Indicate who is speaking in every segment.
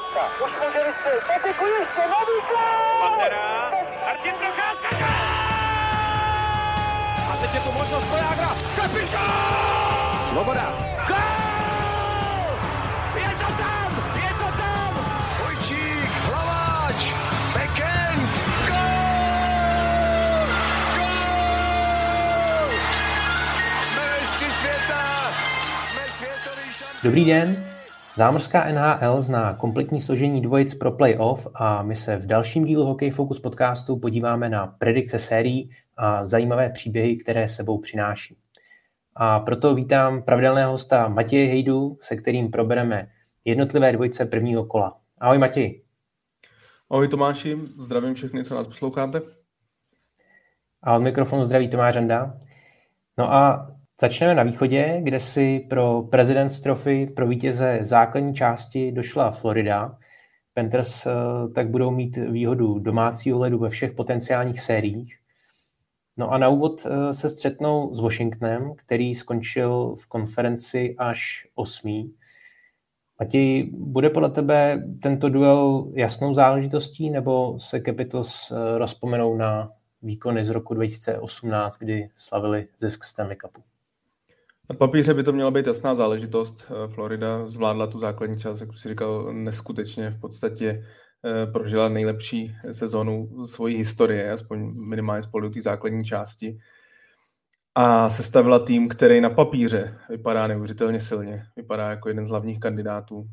Speaker 1: Procházka. Už může vystřelit. Patiku ještě, nový
Speaker 2: Pantera. Martin Procházka. A teď je tu možnost Vojágra. Kapitán!
Speaker 3: Svoboda.
Speaker 2: Gol! Je to tam! Je to tam!
Speaker 3: Vojčík, Hlaváč, Bekend, gol! Gol! Jsme mistři světa, jsme světový šampion.
Speaker 4: Dobrý den, Zámořská NHL zná kompletní složení dvojic pro playoff a my se v dalším dílu Hockey Focus podcastu podíváme na predikce sérií a zajímavé příběhy, které sebou přináší. A proto vítám pravidelného hosta Matěje Hejdu, se kterým probereme jednotlivé dvojice prvního kola. Ahoj Matěj.
Speaker 5: Ahoj Tomáši, zdravím všechny, co nás posloucháte.
Speaker 4: A od mikrofonu zdraví Tomáš Randa. No a začneme na východě, kde si pro President's Trophy pro vítěze základní části došla Florida. Panthers eh, tak budou mít výhodu domácího ledu ve všech potenciálních sériích. No a na úvod eh, se střetnou s Washingtonem, který skončil v konferenci až osmý. Matěj, bude podle tebe tento duel jasnou záležitostí, nebo se Capitals eh, rozpomenou na výkony z roku 2018, kdy slavili zisk Stanley Cupu?
Speaker 5: Na papíře by to měla být jasná záležitost. Eh, Florida zvládla tu základní část, jak už si říkal, neskutečně. V podstatě eh, prožila nejlepší sezonu svojí historie, aspoň minimálně spolu té základní části. A sestavila tým, který na papíře vypadá neuvěřitelně silně. Vypadá jako jeden z hlavních kandidátů.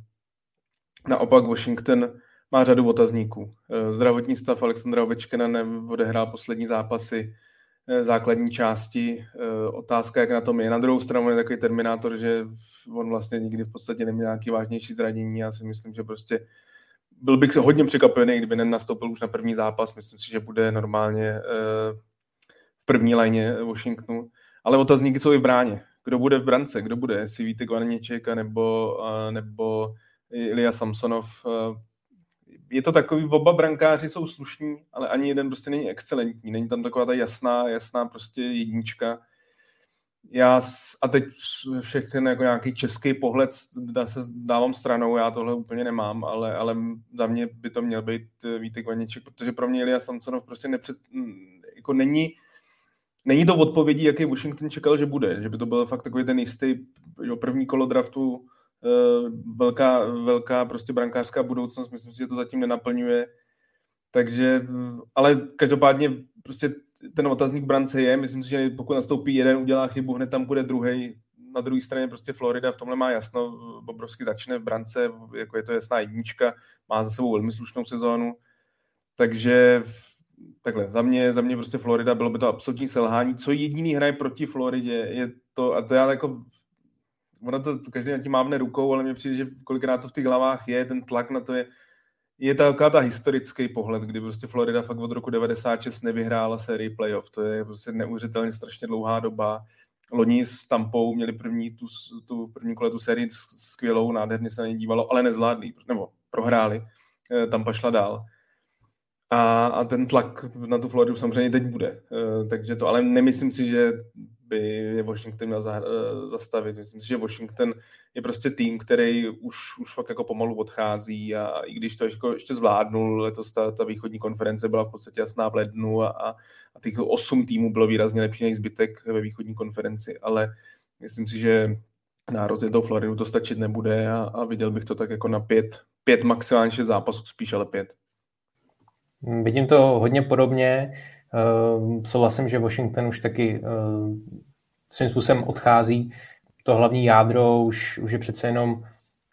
Speaker 5: Naopak Washington má řadu otazníků. Eh, zdravotní stav Alexandra Ovečkina neodehrál poslední zápasy základní části. Eh, otázka, jak na tom je. Na druhou stranu je takový terminátor, že on vlastně nikdy v podstatě neměl nějaký vážnější zranění. Já si myslím, že prostě byl bych se hodně překvapený, kdyby nenastoupil už na první zápas. Myslím si, že bude normálně v první lajně Washingtonu. Ale otazníky jsou i v bráně. Kdo bude v brance? Kdo bude? Jestli Vítek Vaněček nebo, nebo Ilya Samsonov je to takový, oba brankáři jsou slušní, ale ani jeden prostě není excelentní. Není tam taková ta jasná, jasná prostě jednička. Já a teď všechny jako nějaký český pohled dá se dávám stranou, já tohle úplně nemám, ale, ale za mě by to měl být Vítek Vaněček, protože pro mě Ilya Samsonov prostě nepřed, jako není, není to odpovědí, jaký Washington čekal, že bude, že by to byl fakt takový ten jistý jo, první kolo draftu, Eh, velká, velká prostě brankářská budoucnost, myslím si, že to zatím nenaplňuje. Takže, ale každopádně prostě ten otazník brance je, myslím si, že pokud nastoupí jeden, udělá chybu, hned tam bude druhý. Na druhé straně prostě Florida v tomhle má jasno, Bobrovsky začne v brance, jako je to jasná jednička, má za sebou velmi slušnou sezónu, takže takhle, za mě, za mě prostě Florida bylo by to absolutní selhání. Co jediný hraje proti Floridě je to, a to já jako ono to každý na tím mávne rukou, ale mně přijde, že kolikrát to v těch hlavách je, ten tlak na to je, je ta taková ta historický pohled, kdy prostě Florida fakt od roku 96 nevyhrála sérii playoff. To je prostě neuvěřitelně strašně dlouhá doba. Loni s Tampou měli první tu, tu první kole tu sérii skvělou, nádherně se na ní dívalo, ale nezvládli, nebo prohráli. Eh, Tampa šla dál. A, a ten tlak na tu Floridu samozřejmě teď bude. Eh, takže to, ale nemyslím si, že by je Washington měl eh, zastavit. Myslím si, že Washington je prostě tým, který už, už fakt jako pomalu odchází a i když to jako ještě zvládnul, letos ta, ta východní konference byla v podstatě jasná v lednu a, a, a těch osm týmů bylo výrazně lepší než zbytek ve východní konferenci, ale myslím si, že na rozjetou Floridu to stačit nebude a, a viděl bych to tak jako na pět, pět maximálně zápasů, spíš ale pět.
Speaker 4: Vidím to hodně podobně. Uh, souhlasím, že Washington už taky uh, svým způsobem odchází. To hlavní jádro už, už je přece jenom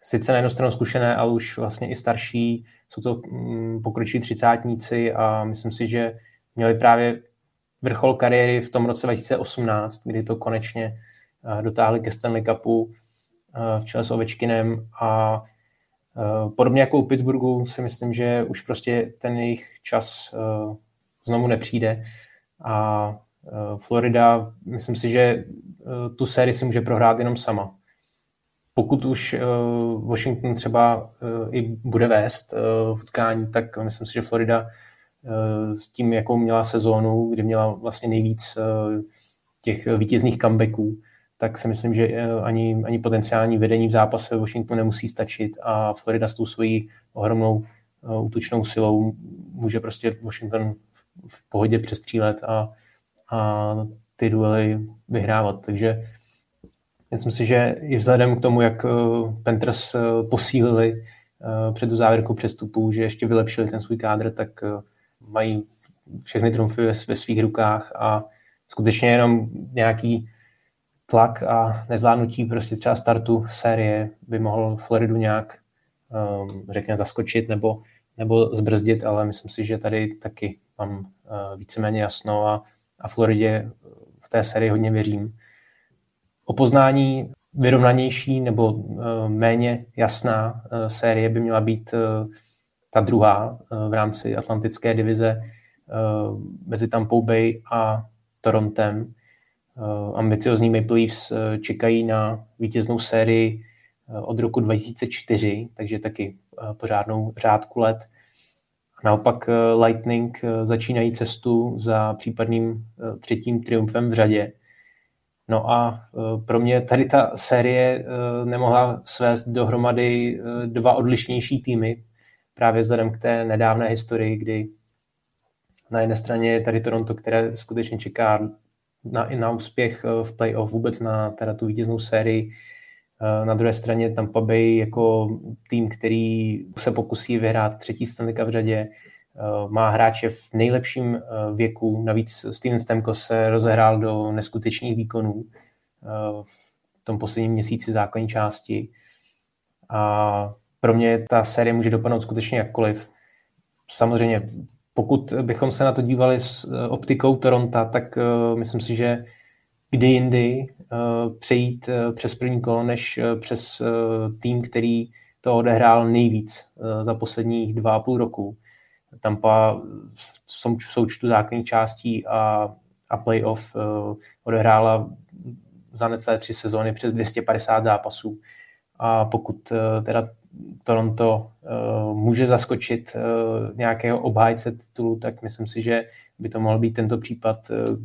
Speaker 4: sice na jednu stranu zkušené, ale už vlastně i starší. Jsou to um, pokročilí třicátníci a myslím si, že měli právě vrchol kariéry v tom roce 2018, kdy to konečně uh, dotáhli ke Stanley Cupu uh, v čele s Ovečkinem a uh, podobně jako u Pittsburghu si myslím, že už prostě ten jejich čas znovu nepřijde. A e, Florida, myslím si, že e, tu sérii si může prohrát jenom sama. Pokud už e, Washington třeba i bude vést v utkání, tak myslím si, že Florida s tím, jakou měla sezónu, kdy měla vlastně nejvíc těch vítězných comebacků, tak si myslím, že ani, ani potenciální vedení v zápase Washington nemusí stačit a Florida s tou svojí ohromnou útočnou silou může prostě Washington v pohodě přestřílet a, a ty duely vyhrávat. Takže myslím si, že i vzhledem k tomu, jak Panthers posílili před tu závěrkou přestupů, že ještě vylepšili ten svůj kádr, tak mají všechny trumfy ve, ve svých rukách a skutečně jenom nějaký tlak a nezvládnutí prostě třeba startu série by mohl Floridu nějak řekněme zaskočit nebo, nebo zbrzdit, ale myslím si, že tady taky mám uh, víceméně jasno a, a Floridě v té sérii hodně věřím. O poznání vyrovnanější nebo uh, méně jasná série by měla být ta druhá uh, v rámci Atlantické divize mezi Tampa Bay a Torontem. Ambiciozní Maple Leafs čekají na vítěznou sérii od roku 2004, takže taky pořádnou řádku let. Naopak uh, Lightning uh, začínají cestu za případným uh, třetím triumfem v řadě. No a pro mě tady ta série nemohla svést dohromady dva odlišnější týmy, právě vzhledem k té nedávné historii, kdy na jedné straně je tady Toronto, které skutečně čeká na, na úspěch eh, v playoff, vůbec na teda tu vítěznou sérii. Eh, na druhé straně Tampa Bay jako tým, který se pokusí vyhrát třetí Stanley v řadě, eh, má hráče v nejlepším věku, navíc Steven Stemko se rozehrál do neskutečných výkonů v tom posledním měsíci základní části a pro mě ta série může dopadnout skutečně jakkoliv. Samozřejmě pokud bychom se na to dívali s eh, optikou Toronto, tak myslím si, že kdy jindy přejít uh, přes první kolo, než uh, přes tým, který to odehrál nejvíc za posledních dva a půl roku. Tampa v součtu základní částí a, a playoff odehrála za necelé tři sezóny přes 250 zápasů. A pokud teda Toronto může zaskočit nějakého obhájce titulu, tak myslím si, že by to mohl být tento případ, uh,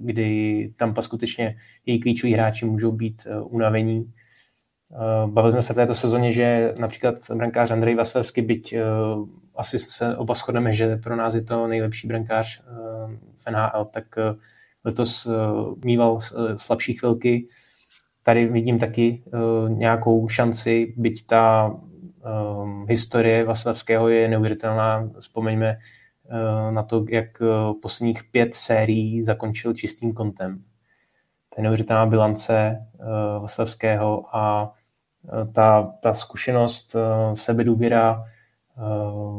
Speaker 4: kdy Tampa skutečně její klíčoví hráči můžou být uh, unavení. Uh, bavili jsme se v této sezóně, že například brankář Andrej Vasilevský, byť asi se oba shodneme, že pro nás je to nejlepší brankář v NHL, tak letos mýval slabší chvilky. Tady vidím taky nějakou šanci, byť ta historie Vaslavského je neuvěřitelná. Vzpomeňme na to, jak uh, posledních pět sérií zakončil čistým kontem. To je neuvěřitelná bilance uh, Vaslavského a ta, ta zkušenost, sebedůvěra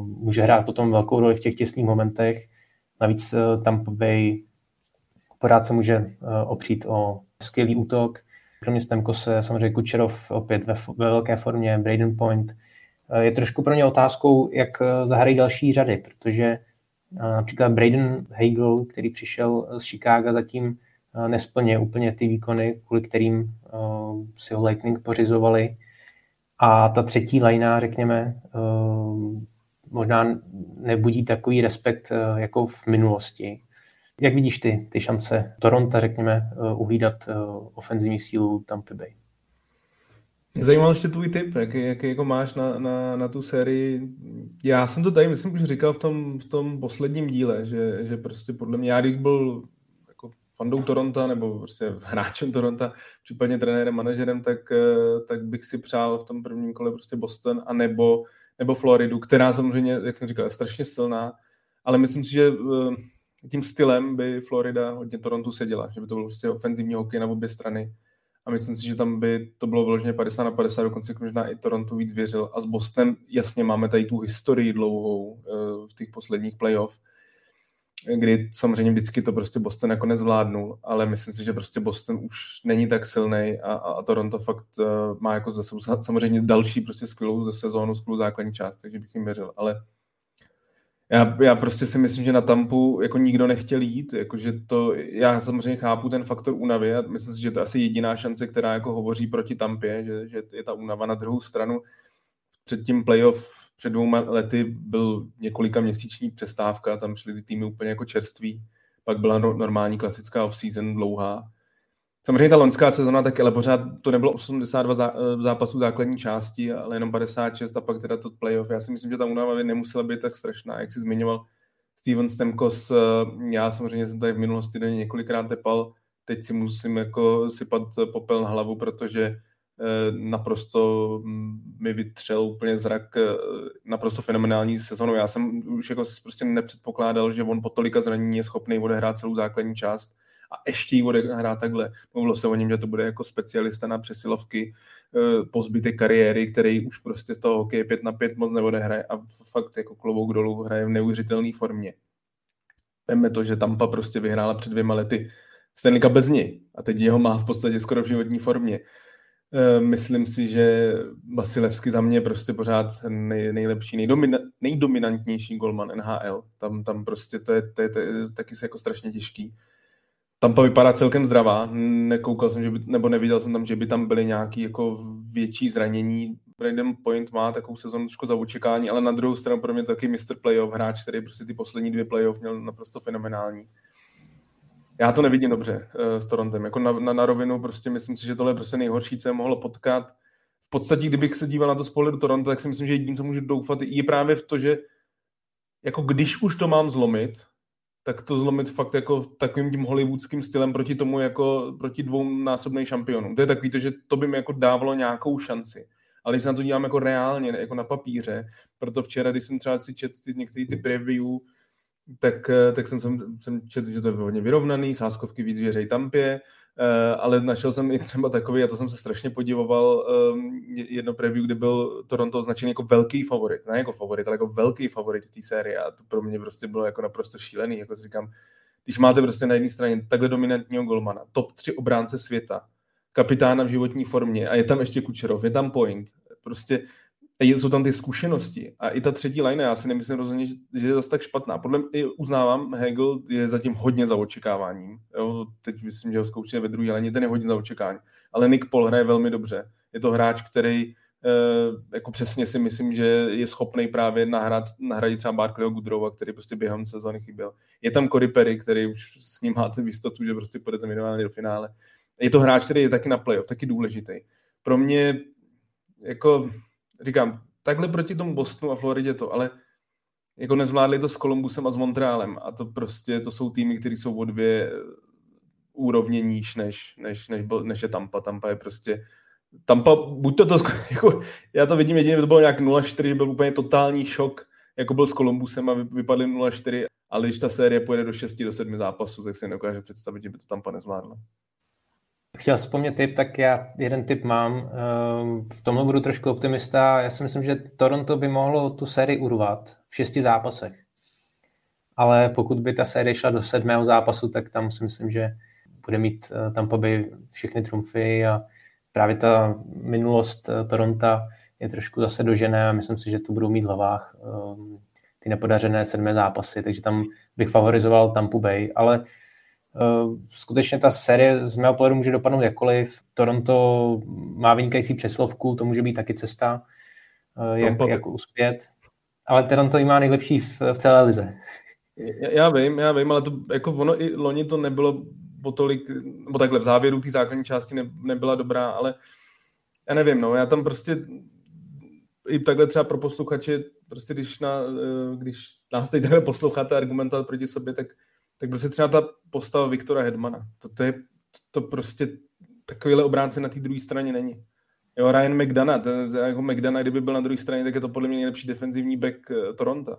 Speaker 4: může hrát potom velkou roli v těch těsných momentech. Navíc Tampa Bay pořád se může opřít o skvělý útok. Kromě Stemkose samozřejmě Kučerov opět ve, ve velké formě, Braden Point, Eh, je trošku pro ně otázkou, jak eh, zahrají další řady, protože eh, například Braden Hagel, který přišel z Chicaga, zatím nesplně úplně ty výkony, kvůli kterým si ho Lightning pořizovali. A ta třetí lajna, řekněme, možná nebudí takový respekt jako v minulosti. Jak vidíš ty, ty šance Toronto, řekněme, uhlídat ofenzivní sílu Tampa Bay?
Speaker 5: Zajímal ještě tvůj tip, jaký, jaký jako máš na, na, na tu sérii. Já jsem to tady, myslím, už říkal v tom, v tom posledním díle, že, že prostě podle mě, já když byl jako fandou Toronto nebo prostě hráčem Toronto, případně trenérem, manažerem, tak, eh, tak bych si přál v tom prvním kole prostě Boston a nebo, nebo Floridu, která samozřejmě, jak jsem říkal, je strašně silná, ale myslím si, že eh, tím stylem by Florida hodně Toronto seděla, že by to bylo prostě ofenzivní hokej na obě strany a myslím si, že tam by to bylo vyloženě 50 na 50, dokonce možná i Toronto víc věřil. A s Bostonem jasně máme tady tu historii dlouhou eh, v těch posledních playoff, kdy samozřejmě vždycky to prostě Boston nakonec zvládnul, ale myslím si, že prostě Boston už není tak silný a, a, a Toronto fakt uh, má jako zase samozřejmě další prostě skvělou ze sezónu, skvělou základní část, takže bych jim věřil, ale já, já prostě si myslím, že na Tampu jako nikdo nechtěl jít, jakože to, já samozřejmě chápu ten faktor únavy a myslím si, že to je asi jediná šance, která jako hovoří proti Tampě, že, že je ta únava na druhou stranu. Před tím playoff před dvouma lety byl několika měsíční přestávka, tam šly ty týmy úplně jako čerství, pak byla normální klasická off-season dlouhá. Samozřejmě ta loňská sezona taky, ale pořád to nebylo 82 zápasů základní části, ale jenom 56 a pak teda to playoff. Já si myslím, že ta únava nemusela být tak strašná, jak si zmiňoval Steven Stemkos. Já samozřejmě jsem tady v minulosti den několikrát tepal, teď si musím jako sypat popel na hlavu, protože eh, naprosto mi vytřel úplně zrak eh, naprosto fenomenální sezonu. Já jsem už jako prostě nepředpokládal, že on po tolika zranění je schopný odehrát celou základní část a ještě ji odehrát takhle. Mluvilo se o něm, že to bude jako specialista na přesilovky eh, po zbytek kariéry, který už prostě z toho hokeje 5 na 5 moc neodehraje a fakt jako klobouk dolů hraje v neuvěřitelné formě. Veme to, že Tampa prostě vyhrála před dvěma lety Stanley Cup bez něj a teď jeho má v podstatě skoro v životní formě. Eh, myslím si, že Vasilevsky za mě prostě pořád nej, nejlepší, nejdomina, nejdominantnější golman NHL. Tam, tam prostě to je, to je, to je taky jako strašně těžký. Tam to vypadá celkem zdravá. Nekoukal jsem, že by, nebo neviděl jsem tam, že by tam byly nějaký jako větší zranění. Braden Point má takovou sezonu za očekání, ale na druhou stranu pro mě taky Mr. Playoff hráč, který prostě ty poslední dvě playoff měl naprosto fenomenální. Já to nevidím dobře uh, s Torontem. Jako na, na, na rovinu prostě myslím si, že tohle je prostě nejhorší, co je mohlo potkat. V podstatě, kdybych se díval na to z pohledu Toronto, tak si myslím, že jediné, co můžu doufat, je právě v to, že jako když už to mám zlomit, tak to zlomit fakt jako takovým tím hollywoodským stylem proti tomu jako proti dvou násobným šampionům. To je takový to, že to by mi jako dávalo nějakou šanci. Ale když se na to dívám jako reálně, jako na papíře, proto včera, když jsem třeba si četl některé ty preview, tak, eh, tak jsem, jsem, jsem četl, že to je hodně vyrovnaný, sáskovky víc věřej Tampě, ale našel jsem i třeba takový, a to jsem se strašně podivoval, ehm, jedno preview, kde byl Toronto označený jako velký favorit, ne jako favorit, ale jako velký favorit té série. A to pro mě prostě bylo jako naprosto šílený, jako si říkám, když máte prostě na jedné straně takhle dominantního golmana, top 3 obránce světa, kapitána v životní formě a je tam ještě Kučerov, je tam Point, prostě jsou tam ty zkušenosti. A i ta třetí line, já si nemyslím rozhodně, že je zase tak špatná. Podle mě uznávám, Hegel je zatím hodně za očekáváním. Jo, teď myslím, že ho zkoušíme ve druhé lině, ten je hodně za očekávání. Ale Nick Paul hraje velmi dobře. Je to hráč, který eh, jako přesně si myslím, že je schopný právě nahrát, nahradit třeba Barclayho Goodrowa, který prostě během sezóny chyběl. Je tam Cory Perry, který už s ním máte jistotu, že prostě půjdete minimálně do finále. Je to hráč, který je taky na playoff, taky důležitý. Pro mě jako říkám, takhle proti tomu Bostonu a Floridě to, ale jako nezvládli to s Columbusem a s Montrealem a to prostě, to jsou týmy, které jsou o dvě úrovně níž, než, než, než, než je Tampa. Tampa je prostě Tampa, buď to to, jako, já to vidím jedině, to bylo nějak 0-4, byl úplně totální šok, jako byl s Columbusem a vypadli 0-4, ale když ta série pojede do 6 do 7 zápasů, tak si nedokáže představit, že by to Tampa nezvládla.
Speaker 4: Chtěl vzpomnět tip, tak já jeden tip mám. Ehm, v tomhle budu trošku optimista. Já si myslím, že Toronto by mohlo tu sérii urvat v šesti zápasech. Ale pokud by ta série šla do sedmého zápasu, tak tam si myslím, že bude mít eh, tam by všechny trumfy a právě ta minulost eh, Toronto je trošku zase dožené a myslím si, že to budou mít v hlavách ehm, ty nepodařené sedmé zápasy, takže tam bych favorizoval Tampa Bay, ale skutečně ta série z mého pohledu může dopadnout jakkoliv. Toronto má vynikající přeslovku, to může být taky cesta, eh, jak, jak uspět. Ale Toronto jí má nejlepší v, v celé lize.
Speaker 5: Já, já vím, já vím, ale to, jako ono i loni to nebylo o tolik, nebo takhle v závěru té základní části ne, nebyla dobrá, ale já nevím, no, já tam prostě i takhle třeba pro posluchače, prostě když, na, eh, když nás teď takhle posloucháte argumentovat proti sobě, tak tak prostě třeba ta postava Viktora Hedmana, to, to je to prostě takovýhle obránce na té druhé straně není. Jo, Ryan McDonough, jako McDonough, kdyby byl na druhé straně, tak je to podle mě nejlepší defenzivní back uh, Toronto.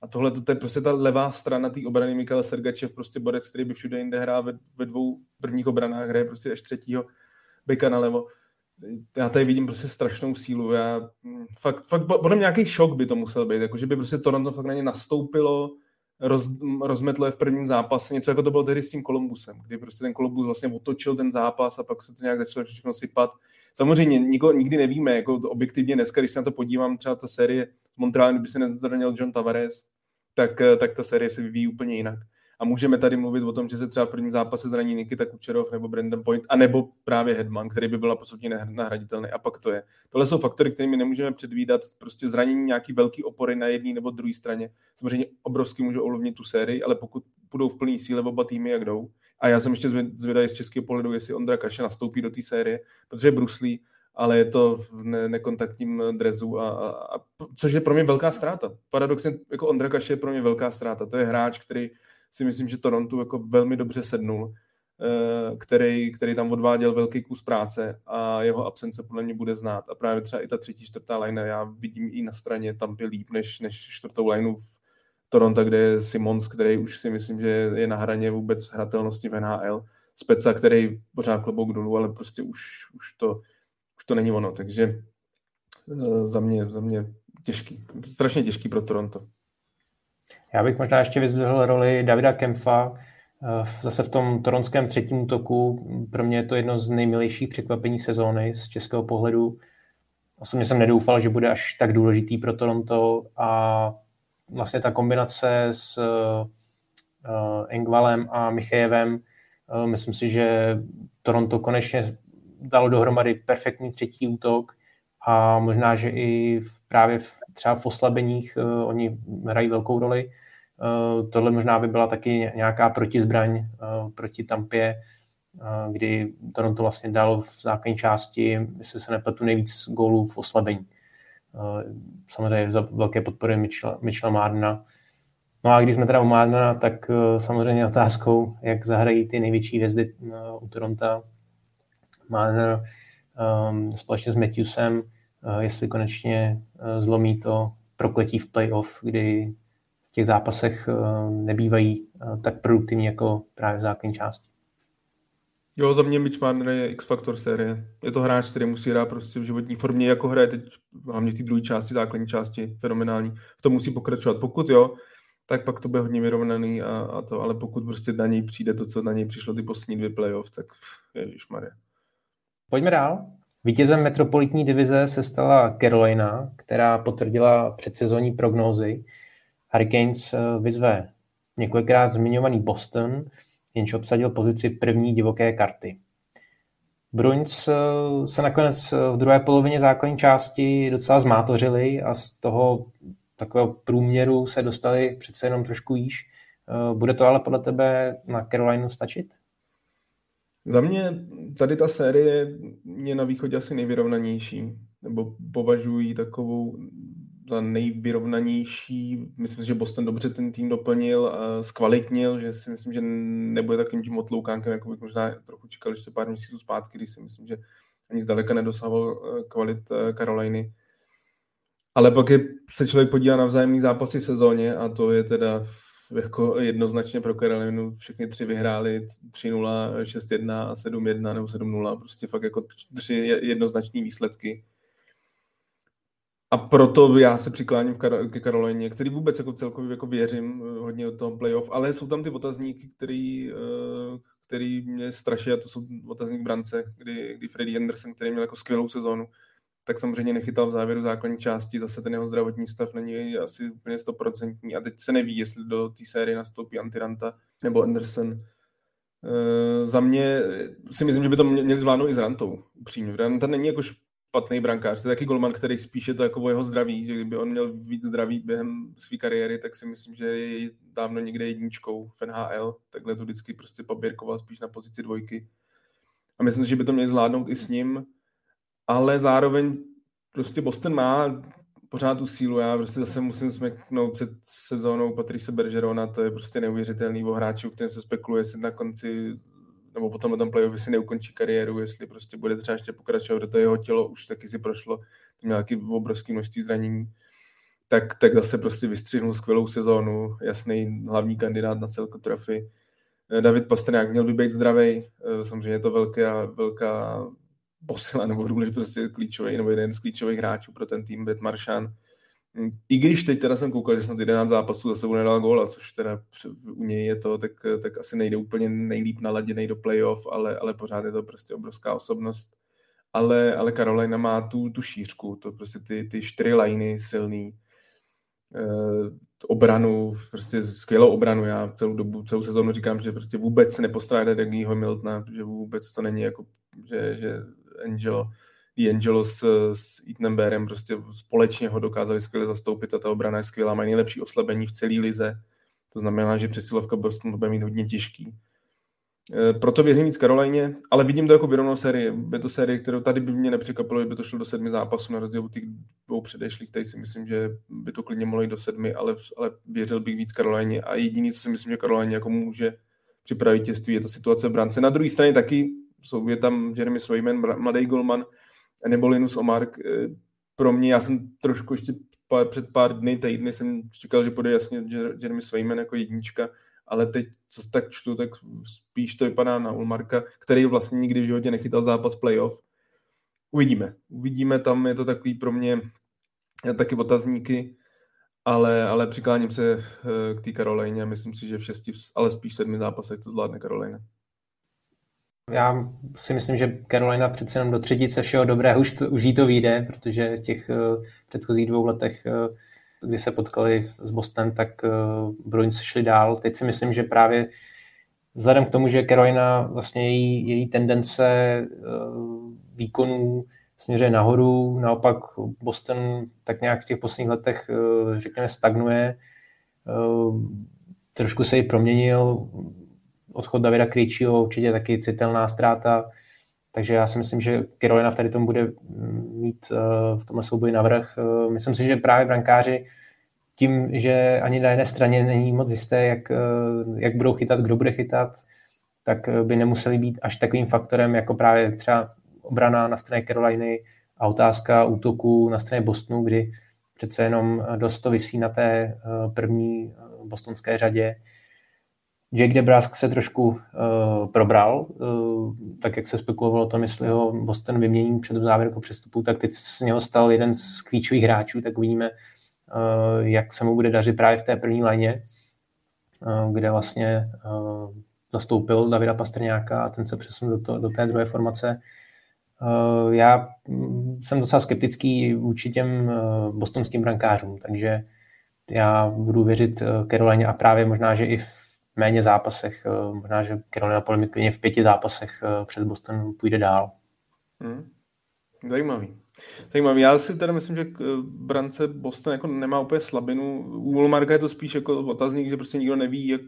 Speaker 5: A tohle to je prostě ta levá strana té obrany Mikala Sergačev, prostě borec, který by všude jinde hrál ve, ve dvou prvních obranách, hraje prostě až třetího beka na levo. Já tady vidím prostě strašnou sílu. Já, hm, fakt, fakt podle mě nějaký šok by to musel být, jako že by prostě Toronto fakt na ně nastoupilo, roz, rozmetlo je v prvním zápase, něco jako to bylo tehdy s tím Kolumbusem, kdy prostě ten Kolumbus vlastně otočil ten zápas a pak se to nějak začalo všechno sypat. Samozřejmě nikdo, nikdy nevíme, jako objektivně dneska, když se na to podívám, třeba ta série s Montrealem, kdyby se nezranil John Tavares, tak, tak ta série se vyvíjí úplně jinak. A můžeme tady mluvit o tom, že se třeba v prvním zápase zraní Nikita Kučerov nebo Brandon Point, anebo právě Hedman, který by byl absolutně nahraditelný. A pak to je. Tohle jsou faktory, které nemůžeme předvídat. Prostě zranění nějaký velký opory na jedné nebo druhé straně. Samozřejmě obrovsky může ovlivnit tu sérii, ale pokud budou v plné síle oba týmy, jak jdou. A já jsem ještě zvědavý z českého pohledu, jestli Ondra Kaše nastoupí do té série, protože bruslí, ale je to v ne- nekontaktním drezu, a, a, a, což je pro mě velká ztráta. Paradoxně jako Ondra Kaše je pro mě velká ztráta. To je hráč, který si myslím, že Toronto jako velmi dobře sednul, eh, který, který tam odváděl velký kus práce a jeho absence podle mě bude znát. A právě třeba i ta třetí, čtvrtá line, já vidím i na straně tam je líp než, než čtvrtou lineu v Toronto, kde je Simons, který už si myslím, že je na hraně vůbec hratelnosti v NHL. Speca, který pořád klobouk dolů, ale prostě už, už, to, už to není ono. Takže eh, za mě, za mě těžký. Strašně těžký pro Toronto.
Speaker 4: Já bych možná ještě vyzvihl roli Davida Kemfa, eh, zase v tom toronském třetím útoku. Pro mě je to jedno z nejmilejších překvapení sezóny z českého pohledu. Osobně jsem nedoufal, že bude až tak důležitý pro Toronto a vlastně ta kombinace s uh, Engvalem a Michejevem, uh, myslím si, že Toronto konečně dalo dohromady perfektní třetí útok a možná, že i v, právě v, třeba v oslabeních uh, oni hrají velkou roli. Uh, tohle možná by byla taky nějaká protizbraň uh, proti Tampě, uh, kdy Toronto vlastně dal v základní části, jestli se nepletu, nejvíc gólů v oslabení. Uh, samozřejmě za velké podpory Mitchella Mardena. No a když jsme teda u Mardena, tak uh, samozřejmě otázkou, jak zahrají ty největší hvězdy uh, u Toronto. Marner um, společně s Matthewsem, uh, jestli konečně uh, zlomí to prokletí v playoff, kdy v těch zápasech uh, nebývají uh, tak produktivní jako právě v základní části.
Speaker 5: Jo, za mě Mitch Marner je X-faktor série. Je to hráč, který musí hrát prostě v životní formě, jako hraje teď, hlavně v té druhé části, základní části, fenomenální. V tom musí pokračovat. Pokud jo, tak pak to bude hodně vyrovnaný a, a to, ale pokud prostě na něj přijde to, co na něj přišlo ty poslední dvě playoff, tak ježišmarja.
Speaker 4: Pojďme dál. Vítězem metropolitní divize se stala Carolina, která potvrdila předsezonní prognózy. Hurricanes eh, vyzve několikrát zmiňovaný Boston, jenž obsadil pozici první divoké karty. Bruins eh, se nakonec v druhé polovině základní části docela zmátořili a z toho takového průměru se dostali přece jenom trošku. Eh, bude to ale podle tebe na Carolinu stačit?
Speaker 5: Za mě tady ta série je na východě asi nejvyrovnanější, nebo považuji takovou za nejvyrovnanější. Myslím si, že Boston dobře ten tým doplnil a zkvalitnil, že si myslím, že nebude takovým tím otloukánkem, jako bych možná trochu čekal ještě pár měsíců zpátky, když si myslím, že ani zdaleka nedosahoval eh, kvalit Karoliny. Eh, Ale pak je, se člověk podívá na vzájemný zápasy v sezóně a to je teda jako jednoznačně pro Karolinu všechny tři vyhráli 3-0, 6-1 7-1 nebo 7-0, prostě fakt jako tři jednoznační výsledky. A proto já se přikláním ke Karolině, který vůbec jako celkově jako věřím eh, hodně do toho playoff, ale jsou tam ty otazníky, který, eh, který mě straší a to jsou otazník brance, kdy, kdy Freddy Anderson, který měl jako skvělou sezónu, tak samozřejmě nechytal v závěru základní části, zase ten jeho zdravotní stav není asi úplně stoprocentní a teď se neví, jestli do té série nastoupí Antiranta nebo Anderson. E, za mě si myslím, že by to měli zvládnout i s Rantou, upřímně. Ranta není jako špatný brankář, to je taky golman, který spíše to jako o jeho zdraví, že kdyby on měl víc zdraví během své kariéry, tak si myslím, že je dávno někde jedničkou v NHL, takhle to vždycky prostě poběrkoval spíš na pozici dvojky. A myslím, že by to měli zvládnout i s ním ale zároveň prostě Boston má pořád tu sílu. Já prostě zase musím smeknout před sezónou Patrice Bergerona, to je prostě neuvěřitelný o hráči, o kterém se spekuluje, jestli na konci nebo potom na tom playoff si neukončí kariéru, jestli prostě bude třeba ještě pokračovat, do to jeho tělo už taky si prošlo, to měl taky obrovské množství zranění, tak, tak zase prostě vystřihnul skvělou sezónu, jasný hlavní kandidát na celku trofy. David Pastrňák měl by být zdravý, samozřejmě je to velká, velká posila nebo důležitý prostě klíčový, nebo jeden z klíčových hráčů pro ten tým, Bet Maršan. I když teď teda jsem koukal, že snad 11 zápasů za sebou nedal góla, což teda u něj je to, tak, tak asi nejde úplně nejlíp naladěný do playoff, ale, ale pořád je to prostě obrovská osobnost. Ale, ale Carolina má tu, tu šířku, to prostě ty, ty čtyři liny silný. obranu, prostě skvělou obranu. Já celou dobu, celou sezónu říkám, že prostě vůbec se nepostrádá Dagnyho Miltona, že vůbec to není jako, že, že Angelo, i Angelo s, s Ethanem Bérem prostě společně ho dokázali skvěle zastoupit a ta obrana je skvělá, mají nejlepší oslabení v celé lize. To znamená, že přesilovka Bostonu bude mít hodně těžký. E, proto věřím víc Karolajně, ale vidím to jako vyrovnou sérii. Je to série, kterou tady by mě nepřekvapilo, kdyby to šlo do sedmi zápasů na rozdíl od těch dvou předešlých. Tady si myslím, že by to klidně mohlo jít do sedmi, ale, ale věřil bych víc Karolajně. A jediný, co si myslím, že Karolajně jako může připravit těství, je ta situace v brance. Na druhé straně taky jsou, je tam Jeremy Swayman, mladý golman, nebo Linus Omark. E, pro mě, já jsem trošku ještě pár, před pár dny, týdny jsem čekal, že bude jasně Jeremy Swayman jako jednička, ale teď, co tak čtu, tak spíš to vypadá na Ulmarka, který vlastně nikdy v životě nechytal zápas playoff. Uvidíme. Uvidíme, tam je to takový pro mě taky otazníky, ale, ale přikláním se eh, k té Karolajně a myslím si, že v šesti, ale spíš v sedmi zápasech to zvládne Karolajna.
Speaker 4: Já si myslím, že Carolina přece jenom do třetice všeho dobrého už, to, už jí to vyjde, protože těch uh, předchozích dvou letech, uh, kdy se potkali s Boston, tak uh, Bruins šli dál. Teď si myslím, že právě vzhledem k tomu, že Carolina vlastně její, její tendence uh, výkonů směřuje nahoru, naopak Boston tak nějak v těch posledních letech, uh, řekněme, stagnuje. Uh, trošku se ji proměnil, odchod Davida Krejčího určitě taky citelná ztráta, takže já si myslím, že Carolina v tady tom bude mít uh, v tomhle souboji navrh. Uh, myslím si, že právě brankáři tím, že ani na jedné straně není moc jisté, jak, uh, jak budou chytat, kdo bude chytat, tak by nemuseli být až takovým faktorem, jako právě třeba obrana na straně Caroliny a otázka útoku na straně Bostonu, kdy přece jenom dost to vysí na té první bostonské řadě Jake DeBrusk se trošku uh, probral, uh, tak jak se spekulovalo o tom, jestli ho Boston vymění před závěrkou přestupu, tak teď z něho stal jeden z klíčových hráčů, tak uvidíme, uh, jak se mu bude dařit právě v té první léně, uh, kde vlastně uh, zastoupil Davida Pastrňáka a ten se přesunul do, to, do té druhé formace. Uh, já mm, jsem docela skeptický vůči těm uh, bostonským brankářům, takže já budu věřit Caroline a právě možná, že i v méně zápasech. Eh, možná, že Carolina podle mě klidně v pěti zápasech eh, přes Boston půjde dál.
Speaker 5: Hmm. Zajímavý. Zajímavý. Já si teda myslím, že eh, brance Boston jako nemá úplně slabinu. U Wolmarka je to spíš jako otazník, že prostě nikdo neví, jak,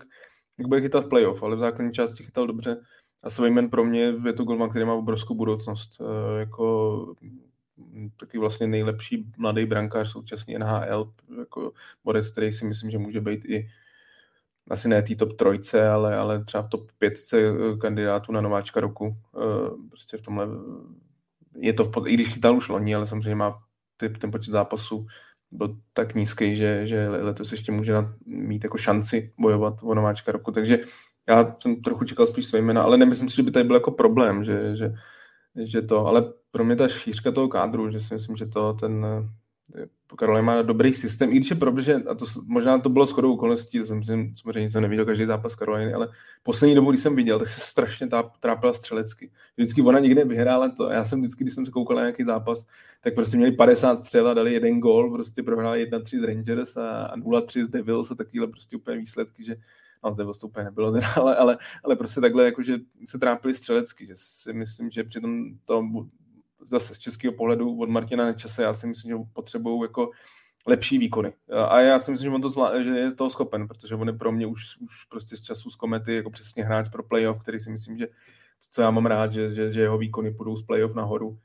Speaker 5: jak bude chytat v playoff, ale v základní části chytal dobře. A Svejmen pro mě je to golman, který má obrovskou budoucnost. E, jako hm, taky vlastně nejlepší mladý brankář současný NHL, jako Borec, který si myslím, že může být i asi ne té top trojce, ale, ale třeba v top pětce eh, kandidátů na nováčka roku. Eh, prostě v tomhle je to, v pod, i když chytal už loni, ale samozřejmě má ty, ten počet zápasů byl tak nízký, že, že letos ještě může mít jako šanci bojovat o nováčka roku, takže já jsem trochu čekal spíš své jména, ale nemyslím si, že by tady byl jako problém, že, že, že to, ale pro mě ta šířka toho kádru, že si myslím, že to ten, Karolina má dobrý systém, i když je problém, že, a to, možná to bylo shodou okolností, jsem, samozřejmě jsem neviděl každý zápas Karoliny, ale poslední dobu, když jsem viděl, tak se strašně trápila střelecky. Vždycky ona někde vyhrála to. Já jsem vždycky, když jsem se koukal na nějaký zápas, tak prostě měli 50 střel a dali jeden gol, prostě prohráli 1-3 z Rangers a 0-3 z Devils a takovýhle prostě úplně výsledky, že no z Devils to úplně nebylo, ale, ale, ale prostě takhle jakože se trápili střelecky, že si myslím, že přitom to zase z českého pohledu od Martina Nečase, já si myslím, že potřebují jako lepší výkony. A já si myslím, že on to zvlá, že je toho schopen, protože on je pro mě už, už prostě z času z komety jako přesně hráč pro playoff, který si myslím, že to, co já mám rád, že, že, že jeho výkony půjdou z playoff nahoru,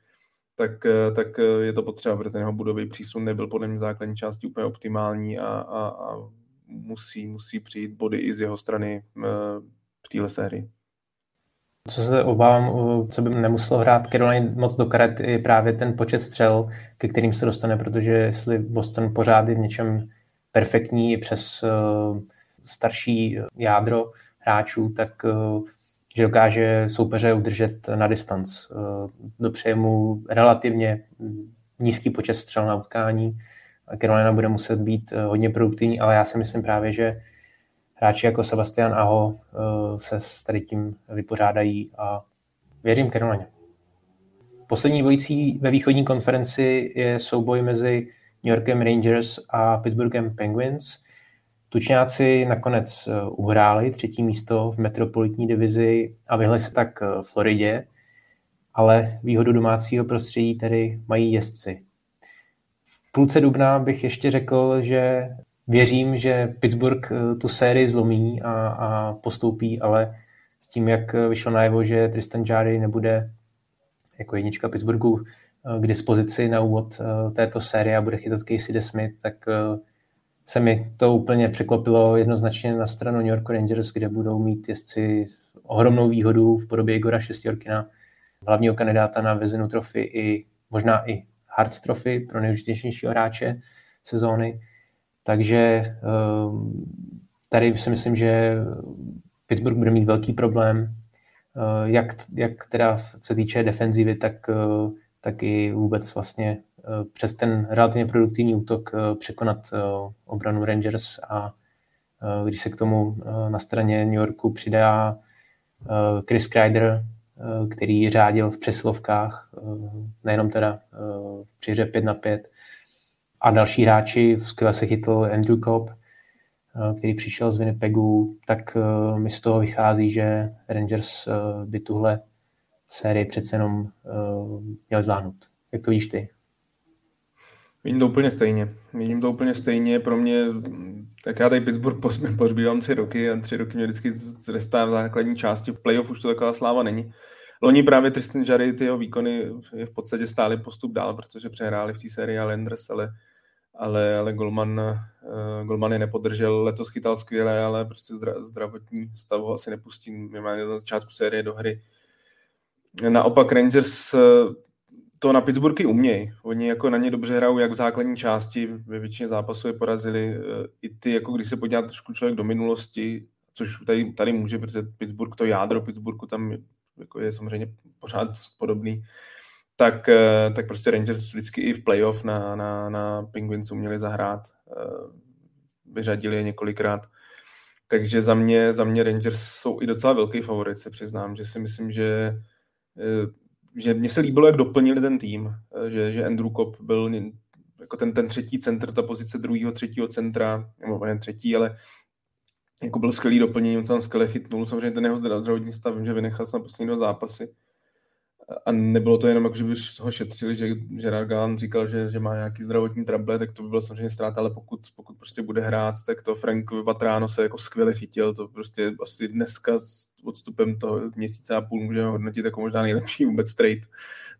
Speaker 5: tak, tak je to potřeba, protože ten jeho budový přísun nebyl podle mě základní části úplně optimální a, a, a musí, musí přijít body i z jeho strany eh, v téhle sérii.
Speaker 4: Co se obávám, co by nemuselo hrát Caroline moc do karet, je právě ten počet střel, ke kterým se dostane, protože jestli Boston pořád je v něčem perfektní přes starší jádro hráčů, tak že dokáže soupeře udržet na distanc. Dopřeje mu relativně nízký počet střel na utkání. Carolina bude muset být hodně produktivní, ale já si myslím právě, že hráči jako Sebastian Aho eh, se s tady tím vypořádají a věřím Carolině. Poslední dvojicí ve východní konferenci je souboj mezi New Yorkem Rangers a Pittsburghem Penguins. Tučňáci nakonec eh, uhráli třetí místo v metropolitní divizi a vyhli se tak Floridě, ale výhodu domácího prostředí tedy mají jezdci. V půlce dubna bych ještě řekl, že věřím, že Pittsburgh tu sérii zlomí a, a postoupí, ale s tím, jak vyšlo najevo, že Tristan Jarry nebude jako jednička Pittsburghu eh, k dispozici na úvod eh, této série a bude chytat Casey DeSmith, tak eh, se mi to úplně překlopilo jednoznačně na stranu New York Rangers, kde budou mít jezdci ohromnou výhodu v podobě Igora Šestěrkina, hlavního kandidáta na Vezinu trofy i možná i Hard trofy pro nejdůležitějšího hráče sezóny. Takže tady si myslím, že Pittsburgh bude mít velký problém, eh, jak, jak teda se týče defenzivy, tak, eh, tak i vůbec vlastně přes ten relativně produktivní útok překonat obranu Rangers a když se k tomu na straně New Yorku přidá Chris Kreider, který řádil v přeslovkách, nejenom teda při hře 5 na 5, a další hráči, skvěle se chytl Andrew Cobb, Eh, který přišel z Winnipegu, tak eh, mi z toho vychází, že Rangers eh, by tuhle sérii přece jenom měl zvládnout. Jak to víš ty?
Speaker 5: Vidím to úplně stejně. Vidím to úplně stejně. Pro mě, tak já tady Pittsburgh pozbývám tři roky a tři roky mě vždycky zrestá v základní části. V playoff už to taková sláva není. Loni právě Tristan Jarry, ty jeho výkony je v podstatě stály postup dál, protože přehráli v té sérii Islanders, ale ale, ale Golman, uh, Golman je nepodržel. Letos chytal skvěle, ale prostě zdra, zdravotní stav ho asi nepustí minimálně na začátku série do hry. Naopak Rangers uh, to na Pittsburghy umějí. Oni jako na ně dobře hrajou, jak v základní části, ve většině zápasů je porazili. Uh, I ty, jako když se podívá trošku člověk do minulosti, což tady, tady může, protože Pittsburgh, to jádro Pittsburghu tam jako je samozřejmě pořád podobný, tak, eh, tak prostě Rangers vždycky i v playoff na, na, na Penguins uměli zahrát. Eh, vyřadili je několikrát. Takže za mě, za mě Rangers jsou i docela velký favorit, se přiznám, že si myslím, že, eh, že mně se líbilo, jak doplnili ten tým, že, že Andrew Cobb byl jako ten, ten třetí centr, ta pozice druhého, třetího centra, nebo jen třetí, ale jako byl skvělý doplnění, on se tam skvěle chytnul, samozřejmě ten jeho zdravotní stav, vím, že vynechal se na poslední dva zápasy, a nebylo to jenom jako, že by ho šetřili, že Gerard Gallant říkal, že, že má nějaký zdravotní trable, tak to by bylo samozřejmě ztráta, ale pokud, pokud prostě bude hrát, tak to Frank Vatrano se jako skvěle chytil, to prostě asi dneska s odstupem toho měsíce a půl můžeme hodnotit jako možná nejlepší vůbec trade,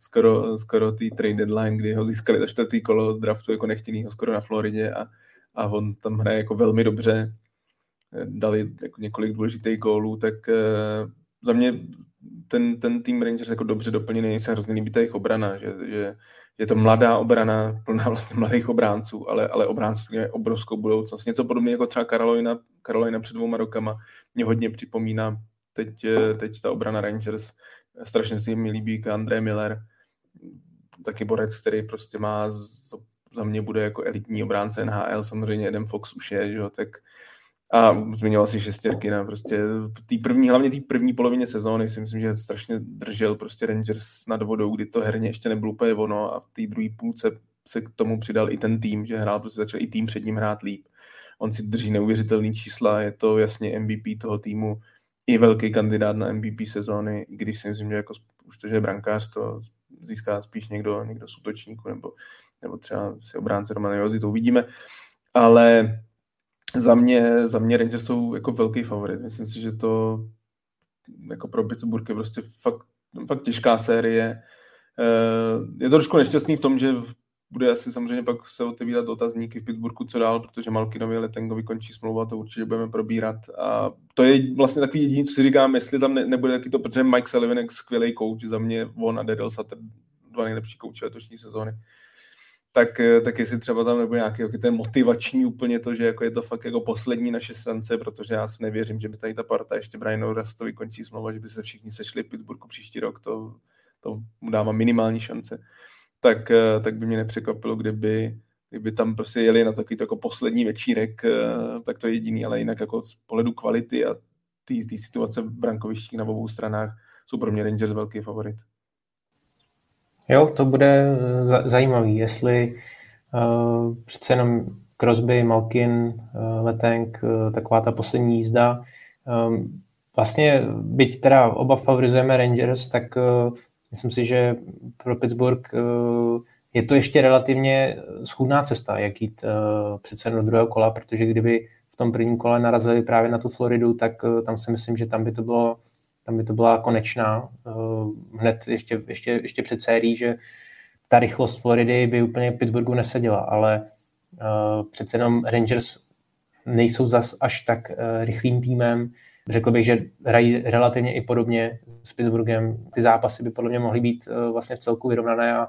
Speaker 5: skoro, skoro tý trade deadline, kdy ho získali za čtvrtý kolo z draftu jako nechtěnýho skoro na Floridě a, a on tam hraje jako velmi dobře, dali jako několik důležitých gólů, tak eh, za mě ten, ten tým Rangers jako dobře doplněný, se hrozně líbí ta jejich obrana, že, že je to mladá obrana, plná vlastně mladých obránců, ale, ale obránců je obrovskou budoucnost. Něco podobného jako třeba Carolina, Carolina před dvouma rokama mě hodně připomíná teď, teď ta obrana Rangers. Strašně se mi líbí André Miller, taky borec, který prostě má, za mě bude jako elitní obránce NHL, samozřejmě Adam Fox už je, že jo, tak a zmiňoval si šestěrky na prostě tý první, hlavně té první polovině sezóny si myslím, že strašně držel prostě Rangers nad vodou, kdy to herně ještě nebylo úplně ono a v té druhé půlce se k tomu přidal i ten tým, že hrál, prostě začal i tým před ním hrát líp. On si drží neuvěřitelný čísla, je to jasně MVP toho týmu, i velký kandidát na MVP sezóny, i když si myslím, že jako už to, že je brankář, to získá spíš někdo, někdo z útočníku, nebo, nebo třeba si obránce Roman Jozi, to uvidíme. Ale za mě, za mě Rangers jsou jako velký favorit. Myslím si, že to jako pro Pittsburgh je prostě fakt, fakt těžká série. Eh, je to trošku nešťastný v tom, že bude asi samozřejmě pak se otevírat otazníky v Pittsburghu, co dál, protože Malkinovi Letengovi končí smlouva, to určitě budeme probírat. A to je vlastně takový jediný, co si říkám, jestli tam ne, nebude taky to, protože Mike Sullivan je skvělý coach, za mě on a Daryl Sutter, dva nejlepší kouči letošní sezóny tak, eh, tak jestli třeba tam nebo nějaký jako ten motivační úplně to, že jako je to fakt jako poslední naše šance, protože já si nevěřím, že by tady ta parta ještě Brian to vykončí smlouva, že by se všichni sešli v Pittsburghu příští rok, to, to mu dává minimální šance. Tak, eh, tak by mě nepřekvapilo, kdyby, kdyby tam prostě jeli na takový jako poslední večírek, eh, tak to je jediný, ale jinak jako z pohledu kvality a té situace v brankovištích na obou stranách jsou pro mě Rangers velký favorit.
Speaker 4: Jo, to bude eh, zajímavý, jestli Přece jenom Crosby, Malkin, Letenk, taková ta poslední jízda. Vlastně, byť teda oba favorizujeme Rangers, tak myslím si, že pro Pittsburgh je to ještě relativně schůdná cesta, jak jít přece do druhého kola, protože kdyby v tom prvním kole narazili právě na tu Floridu, tak tam si myslím, že tam by to bylo tam by to byla konečná, eh, hned ještě, ještě, ještě před sérií, že ta rychlost Floridy by úplně Pittsburghu neseděla, ale uh, přece jenom Rangers nejsou zas až tak uh, rychlým týmem. Řekl bych, že hrají relativně i podobně s Pittsburghem. Ty zápasy by podle mě mohly být vlastně v celku vyrovnané a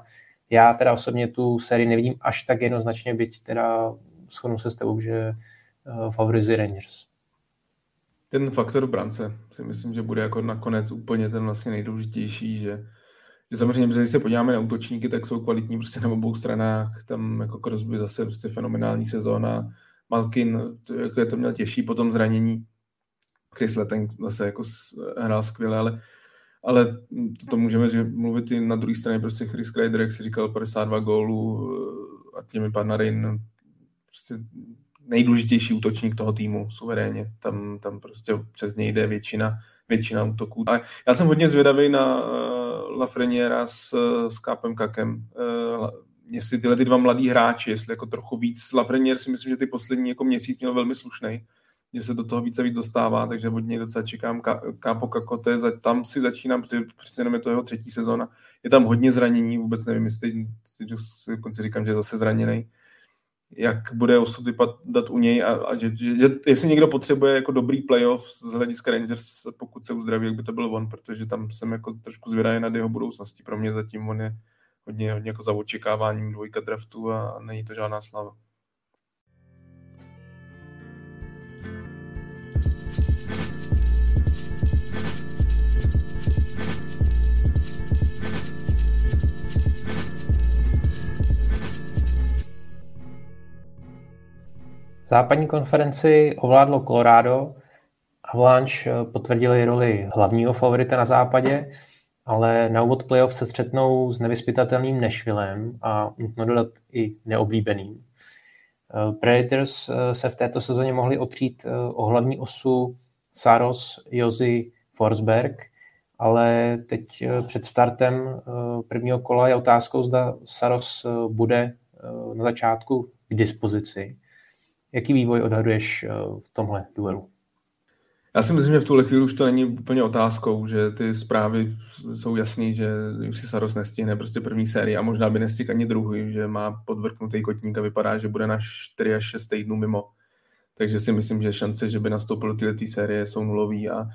Speaker 4: já teda osobně tu sérii nevidím až tak jednoznačně, byť teda shodnu se s tebou, že favorizuje Rangers.
Speaker 5: Ten faktor brance si myslím, že bude jako nakonec úplně ten vlastně nejdůležitější, že, že samozřejmě, když se podíváme na útočníky, tak jsou kvalitní prostě na obou stranách, tam jako Crosby zase prostě fenomenální sezóna, Malkin, to, jako je to měl těžší po tom zranění, Chris Leteng zase jako hrál skvěle, ale, ale to, to můžeme že mluvit i na druhé straně, prostě Chris Kreider, jak si říkal, 52 gólů a těmi Panarin, prostě nejdůležitější útočník toho týmu, suverénně. Tam, tam prostě přes něj jde většina, většina útoků. A já jsem hodně zvědavý na uh, Lafreniera s, s Kápem Kakem. Uh, jestli tyhle ty dva mladí hráči, jestli jako trochu víc. Lafrenier si myslím, že ty poslední jako měsíc měl velmi slušný, že se do toho více víc dostává, takže od něj docela čekám. Kápo Kakote, tam si začínám, přece jenom je to jeho třetí sezona. Je tam hodně zranění, vůbec nevím, jestli, si dokonce říkám, že je zase zraněný jak bude osud vypadat u něj a, a že, že, jestli někdo potřebuje jako dobrý playoff z hlediska Rangers, pokud se uzdraví, jak by to byl on, protože tam jsem jako trošku zvědavý nad jeho budoucností. Pro mě zatím on je hodně, hodně jako za očekáváním dvojka draftu a není to žádná slava.
Speaker 4: Západní konferenci ovládlo Colorado, Avalanche eh, potvrdili roli hlavního favorita na západě, ale na úvod playoff se střetnou s nevyspytatelným Nashvillem a nutno dodat i neoblíbeným. Eh, Predators eh, se v této sezóně mohli opřít o hlavní osu Saros, Jozy, Forsberg, ale teď před startem prvního kola je otázkou, zda Saros bude na začátku k dispozici. Jaký vývoj odhaduješ eh, v tomhle duelu?
Speaker 5: Já si myslím, že v tuhle chvíli už to není úplně otázkou, že ty zprávy jsou jasný, že už si Saros nestihne prostě první sérii a možná by nestihl ani druhý, že má podvrknutý kotník a vypadá, že bude na 4 až 6 týdnů mimo. Takže si myslím, že šance, že by nastoupil do této série jsou nulový a,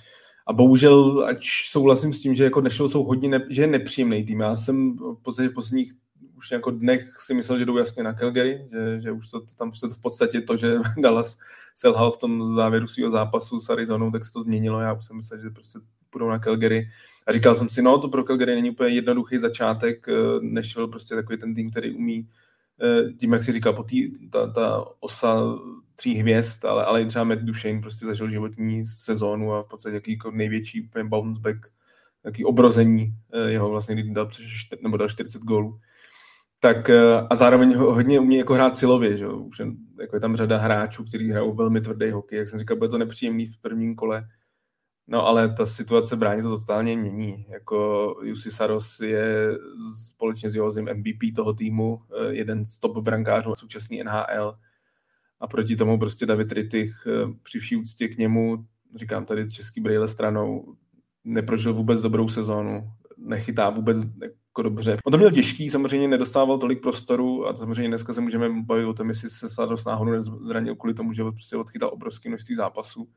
Speaker 5: a bohužel, ať souhlasím s tím, že jako jsou hodně, ne, že je nepříjemný tým. Já jsem v podstatě v posledních už jako dnech si myslel, že jdou jasně na Calgary, že, že už to, tam se v podstatě to, že Dallas selhal v tom závěru svého zápasu s Arizonou, tak se to změnilo. Já už jsem myslel, že prostě půjdou na Calgary. A říkal jsem si, no to pro Calgary není úplně jednoduchý začátek, než byl prostě takový ten tým, který umí eh, tím, jak si říkal, po tý, ta, ta osa tří hvězd, ale, ale i třeba Matt Duchesne prostě zažil životní sezónu a v podstatě jaký jako největší bounce back, jaký obrození eh, jeho vlastně, kdy dal, nebo dal 40 gólů tak eh, a zároveň hodně umí jako hrát silově, že? Už jen, jako je tam řada hráčů, kteří hrajou velmi tvrdý hokej, jak jsem říkal, bude to nepříjemný v prvním kole, no ale ta situace brání to totálně mění, jako Jussi Saros je společně s Jozem MVP toho týmu, eh, jeden z top brankářů současný NHL a proti tomu prostě David Rittich eh, při vší úctě k němu, říkám tady český brýle stranou, neprožil vůbec dobrou sezónu, nechytá vůbec jako dobře. On to měl těžký, samozřejmě nedostával tolik prostoru a samozřejmě dneska se můžeme bavit o tom, jestli se Sados náhodou nezranil kvůli tomu, že prostě odchytal obrovské množství zápasů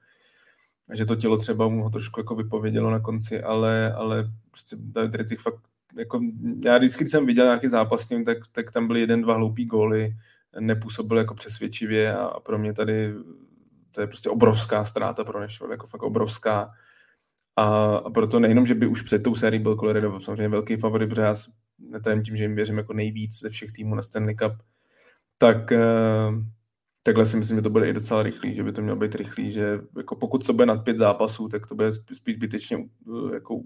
Speaker 5: a že to tělo třeba mu ho trošku jako vypovědělo na konci, ale, ale prostě David Rittich fakt jako, já vždycky, když jsem viděl nějaký zápas s ním, tak, tak tam byly jeden, dva hloupý góly, nepůsobil jako přesvědčivě a, a pro mě tady to je prostě obrovská ztráta pro Nashville, jako fakt obrovská. A, proto nejenom, že by už před tou sérií byl Colorado samozřejmě velký favorit, protože já tím, že jim věřím jako nejvíc ze všech týmů na Stanley Cup, tak uh, takhle si myslím, že to bude i docela rychlý, že by to mělo být rychlý, že jako pokud to bude nad pět zápasů, tak to bude spíš zbytečně uh, jako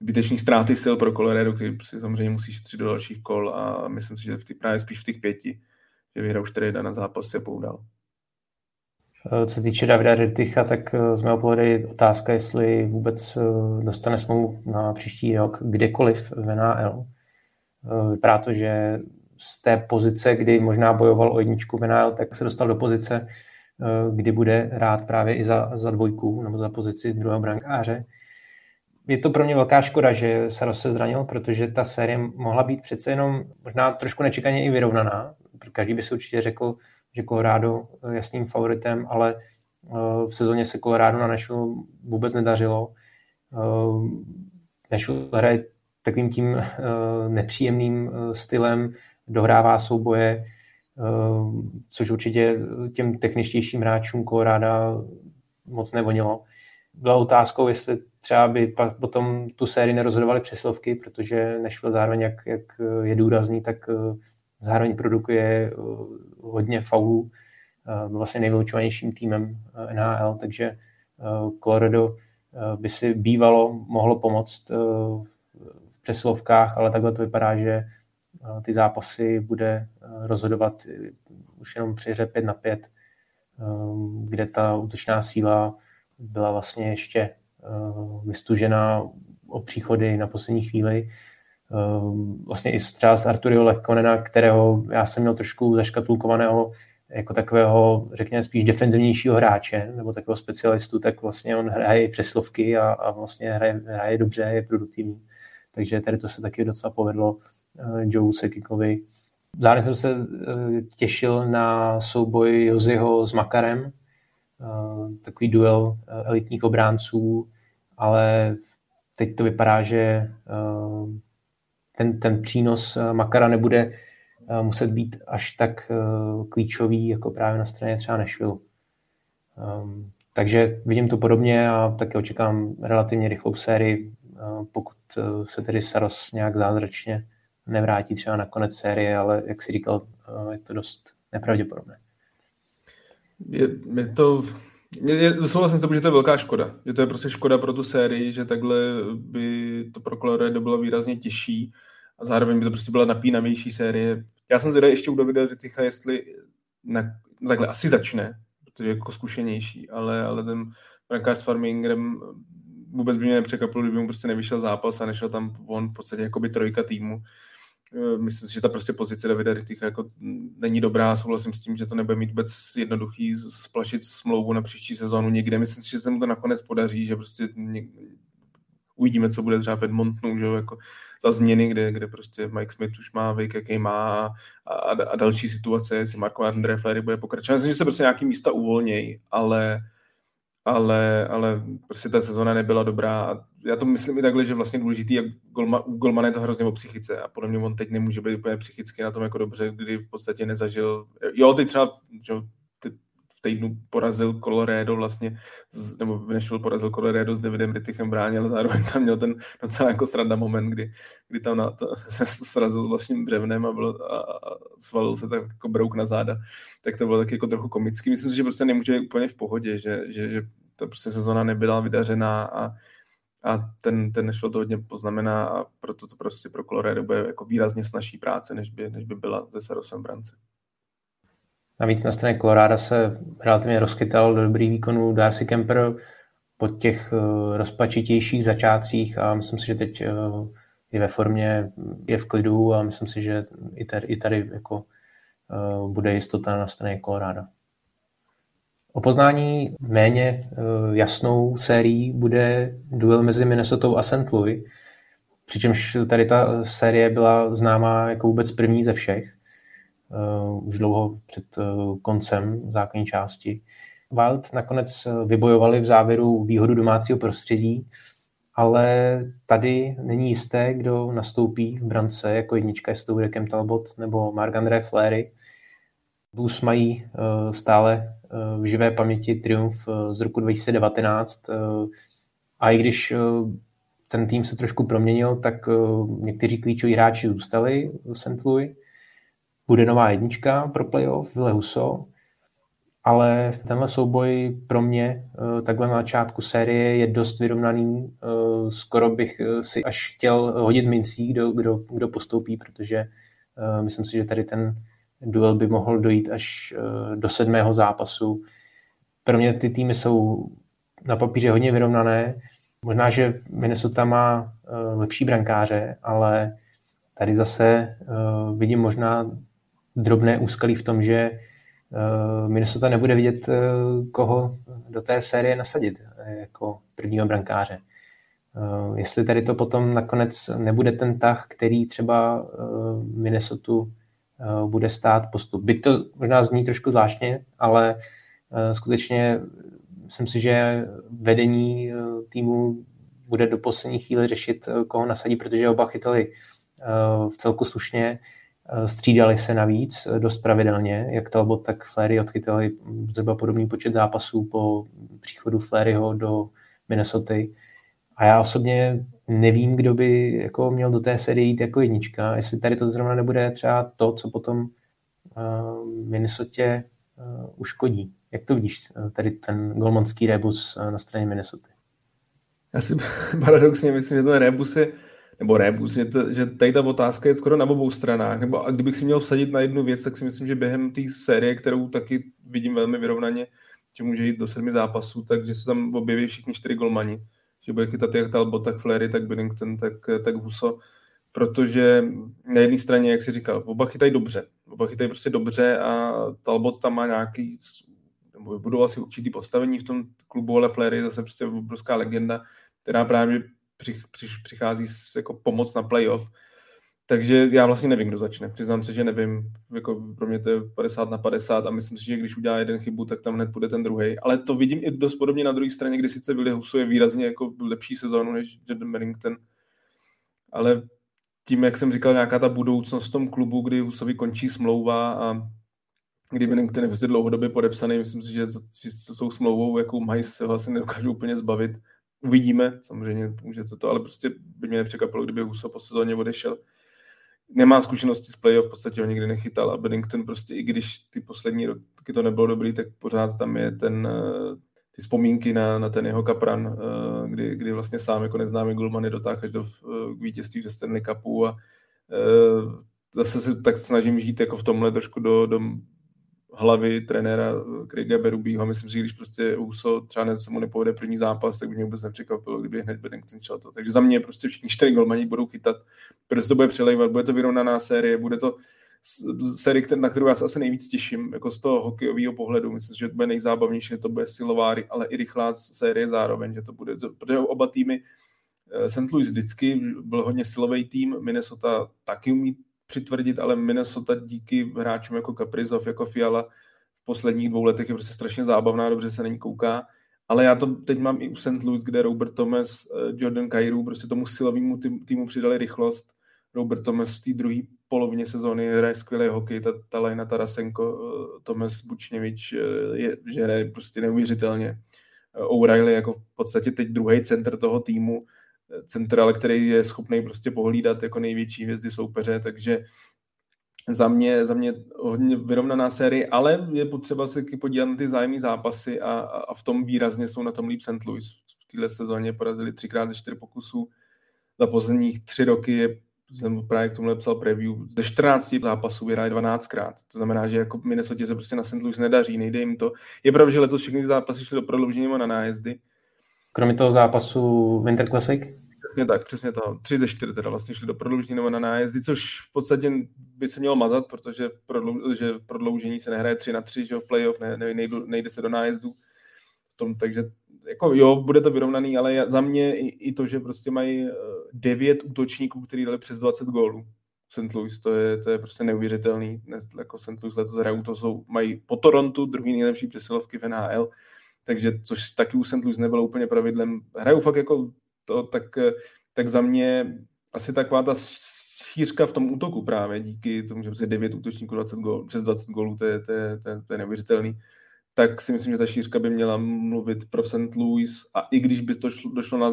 Speaker 5: zbytečný ztráty sil pro Colorado, který si samozřejmě musí šetřit do dalších kol a myslím si, že v ty, právě spíš v těch pěti, že vyhrál 4 na zápas se poudal.
Speaker 4: Eh, co se týče Davida Reticha, tak eh, z mého pohledu je otázka, jestli vůbec eh, dostane smlouvu na příští rok kdekoliv v NAL. Vypadá to, že z té pozice, kdy možná bojoval o jedničku v NAL, tak se dostal do pozice, kdy bude rád právě i za, za dvojku nebo za pozici druhého brankáře. Je to pro mě velká škoda, že Saros se zranil, protože ta série mohla být přece jenom možná trošku nečekaně i vyrovnaná. Každý by si určitě řekl, že Colorado jasným favoritem, ale eh, v sezóně se Colorado na Nashville vůbec nedařilo. Eh, Nashville hraje takovým tím eh, nepříjemným stylem, dohrává souboje, což určitě těm techničtějším hráčům Colorado moc nevonilo. Byla otázkou, jestli třeba by potom tu sérii nerozhodovali přeslovky, protože Nashville zároveň, jak, jak je důrazný, tak zároveň produkuje eh, hodně faulů, eh, vlastně nejvylučovanějším týmem eh, NHL, takže Colorado by si bývalo mohlo pomoct v přeslovkách, ale takhle to vypadá, že ty zápasy bude rozhodovat už jenom při hře 5 na 5, kde ta útočná síla byla vlastně ještě vystužená o příchody na poslední chvíli vlastně i třeba z Arturio Lekonena, kterého já jsem měl trošku zaškatulkovaného jako takového, řekněme, spíš defenzivnějšího hráče, nebo takového specialistu, tak vlastně on hraje přeslovky a, a vlastně hraje, hraje dobře, je produktivní. Takže tady to se taky docela povedlo uh, Joe Sekikovi. Zároveň jsem se uh, těšil na souboj Joziho s Makarem, uh, takový duel elitních obránců, ale teď to vypadá, že ten, ten přínos eh, Makara nebude eh, muset být až tak eh, klíčový, jako právě na straně třeba Nešvilu. Um, takže vidím to podobně a taky očekám relativně rychlou sérii, pokud se tedy Saros nějak zázračně nevrátí třeba na konec série, ale jak si říkal, je to dost nepravděpodobné.
Speaker 5: Je, je to souhlasím s tím, že to je velká škoda. Že to je prostě škoda pro tu sérii, že takhle by to pro Colorado bylo výrazně těžší a zároveň by to prostě byla napínavější série. Já jsem zvědavý ještě u Davida Ryticha, jestli na, takhle asi začne, protože je jako zkušenější, ale, ale ten brankář s Farmingerem vůbec by mě nepřekvapilo, kdyby mu prostě nevyšel zápas a nešel tam on v podstatě jako by trojka týmu. Eh, myslím si, že ta prostě pozice Davida Ryticha jako není dobrá, souhlasím s tím, že to nebude mít vůbec jednoduchý splašit smlouvu na příští sezónu někde. Myslím si, že se mu to nakonec podaří, že prostě uvidíme, co bude třeba v Edmontonu, že jako za změny, kde, kde prostě Mike Smith už má věk, jaký má a, a, a další situace, jestli Marko André Flery bude pokračovat. Myslím, že se prostě nějaký místa uvolnějí, ale ale, ale prostě ta sezona nebyla dobrá a já to myslím i takhle, že vlastně důležitý, jak Golma, u Golmana je to hrozně o psychice a podle mě on teď nemůže být úplně psychicky na tom jako dobře, kdy v podstatě nezažil, jo, ty třeba, že týdnu porazil Colorado vlastně, nebo v Nashville porazil Colorado s Davidem Rittichem bráně, ale zároveň tam měl ten docela jako sranda moment, kdy, kdy tam na to, se srazil s vlastním břevnem a, bylo, a, a svalil se tak jako brouk na záda, tak to bylo tak jako trochu komický. Myslím si, že prostě nemůže být úplně v pohodě, že, že, že ta prostě sezona nebyla vydařená a, a ten, ten Nashville to hodně poznamená a proto to prostě pro Colorado bude jako výrazně snažší práce, než by, než by byla ze Sarosem brance.
Speaker 4: Navíc na straně Colorado se relativně rozkytal do dobrých výkonů Darcy Kemper po těch uh, rozpačitějších začátcích a myslím si, že teď uh, je ve formě, je v klidu a myslím si, že i tady, i tady jako, uh, bude jistota na straně Colorado. O poznání méně uh, jasnou sérií bude duel mezi Minnesota a St. Louis, přičemž tady ta série byla známá jako vůbec první ze všech uh, už dlouho před uh, koncem základní části. Wild nakonec eh, vybojovali v závěru výhodu domácího prostředí, ale tady není jisté, kdo nastoupí v brance jako jednička, jestli to bude Kem Talbot nebo Marc-André Fleury. Blues mají stále v živé paměti triumf uh, z roku 2019 a i když ten tým se trošku proměnil, tak někteří klíčoví hráči zůstali v St. Louis bude nová jednička pro playoff, Ville Huso. ale tenhle souboj pro mě takhle na začátku série je dost vyrovnaný. Skoro bych si až chtěl hodit mincí, kdo, kdo, kdo postoupí, protože myslím si, že tady ten duel by mohl dojít až do sedmého zápasu. Pro mě ty týmy jsou na papíře hodně vyrovnané. Možná, že Minnesota má lepší brankáře, ale tady zase vidím možná drobné úskalí v tom, že Minnesota nebude vidět, koho do té série nasadit jako prvního brankáře. Jestli tady to potom nakonec nebude ten tah, který třeba Minnesota bude stát postup. Byť to možná zní trošku zvláštně, ale uh, skutečně myslím si, že vedení uh, týmu bude do poslední chvíle řešit, koho nasadí, protože oba chytali v celku slušně. Eh, střídali se navíc eh, dost pravidelně, jak Talbot, tak Flery odchytali zhruba podobný počet zápasů po příchodu Fleryho do Minnesota. A já osobně nevím, kdo by jako měl do té série jít jako jednička, jestli tady to zrovna nebude třeba to, co potom uh, Minnesota uh, uškodí. Jak to vidíš, tady ten golmanský rebus na straně Minnesota?
Speaker 5: Já si paradoxně myslím, že ten rebus je nebo rebus, že, to, že tady ta otázka je skoro na obou stranách. Nebo a kdybych si měl vsadit na jednu věc, tak si myslím, že během té série, kterou taky vidím velmi vyrovnaně, že může jít do sedmi zápasů, takže se tam objeví všichni čtyři golmani. Že bude chytat jak Talbot, tak Flery, tak Binnington, tak, tak Huso. Protože na jedné straně, jak si říkal, oba chytají dobře. Oba chytají prostě dobře a Talbot tam má nějaký nebo budou asi určitý postavení v tom klubu, ale Flery je zase prostě obrovská legenda, která právě přich, přich, přichází s jako pomoc na playoff. Takže já vlastně nevím, kdo začne. Přiznám se, že nevím. Jako pro mě to je 50 na 50 a myslím si, že když udělá jeden chybu, tak tam hned bude ten druhý. Ale to vidím i dost podobně na druhé straně, kdy sice Willy Husu je výrazně jako lepší sezónu než Jordan Bennington. Ale tím, jak jsem říkal, nějaká ta budoucnost v tom klubu, kdy Husovi končí smlouva a kdy Bennington je prostě dlouhodobě podepsaný, myslím si, že s tou smlouvou, jakou mají, se vlastně nedokážu úplně zbavit Uvidíme, samozřejmě může se to, ale prostě by mě nepřekvapilo, kdyby Huso po sezóně odešel. Nemá zkušenosti z playoff, v podstatě ho nikdy nechytal a Bennington prostě, i když ty poslední roky to nebylo dobrý, tak pořád tam je ten, eh, ty vzpomínky na, na ten jeho kapran, eh, kdy, kdy vlastně sám jako neznámý golman je dotáhl až do eh, k vítězství ve Stanley Cupu a zase se tak snažím žít jako v tomhle trošku do, do hlavy trenéra Craiga Berubího. Myslím si, že když prostě Huso třeba se mu nepovede první zápas, tak by mě vůbec nepřekvapilo, kdyby hned Beddington šel to. Takže za mě prostě všichni čtyři golmani budou chytat, protože to bude přelejvat, bude to vyrovnaná série, bude to série, na kterou já se asi nejvíc těším, jako z toho hokejového pohledu. Myslím, že to bude nejzábavnější, že to bude silováry, ale i rychlá série zároveň, že to bude, protože oba týmy eh, St. Louis vždycky byl hodně silový tým, Minnesota taky umí přitvrdit, ale Minnesota díky hráčům jako Kaprizov, jako Fiala v posledních dvou letech je prostě strašně zábavná, dobře se není kouká. Ale já to teď mám i u St. Louis, kde Robert Thomas, eh, Jordan Kairu, prostě tomu silovému týmu přidali rychlost. Robert Thomas v té druhé polovině sezóny hraje skvělý hokej, ta, ta Lajna Tarasenko, eh, Tomas Bučněvič eh, je, že hraje prostě neuvěřitelně. O'Reilly jako v podstatě teď druhý center toho týmu, centrál, který je schopný prostě pohlídat jako největší hvězdy soupeře, takže za mě, za mě hodně vyrovnaná série, ale je potřeba se podívat na ty zájemné zápasy a, a, v tom výrazně jsou na tom líp St. Louis. V téhle sezóně porazili třikrát ze čtyři pokusů. Za posledních tři roky je jsem právě k tomu napsal preview, ze 14 zápasů vyhráli 12krát. To znamená, že jako Minnesota se prostě na St. Louis nedaří, nejde jim to. Je pravda, že letos všechny zápasy šly do prodloužení na nájezdy,
Speaker 4: Kromě toho zápasu Winter Classic?
Speaker 5: Přesně tak, přesně to. Tři ze čtyři teda vlastně šli do prodloužení nebo na nájezdy, což v podstatě by se mělo mazat, protože prodlou, že v prodloužení se nehraje tři na tři, že v playoff ne, ne, nejde, nejde se do nájezdu. Tom, takže jako jo, bude to vyrovnaný, ale za mě i, i to, že prostě mají eh, devět útočníků, kteří dali přes 20 gólů. St. Louis, to je, to je prostě neuvěřitelný. Dnes, jako St. Louis letos hrajou, to jsou, mají po Torontu druhý nejlepší přesilovky v NHL takže což taky u St. Louis nebylo úplně pravidlem. Hrajou fakt jako to, tak, tak za mě asi taková ta šířka v tom útoku právě, díky tomu, že se 9 útočníků 20 gól, přes 20 gólů, to je, to, je, to, je, to je neuvěřitelný, tak si myslím, že ta šířka by měla mluvit pro St. Louis a i když by to šlo, došlo na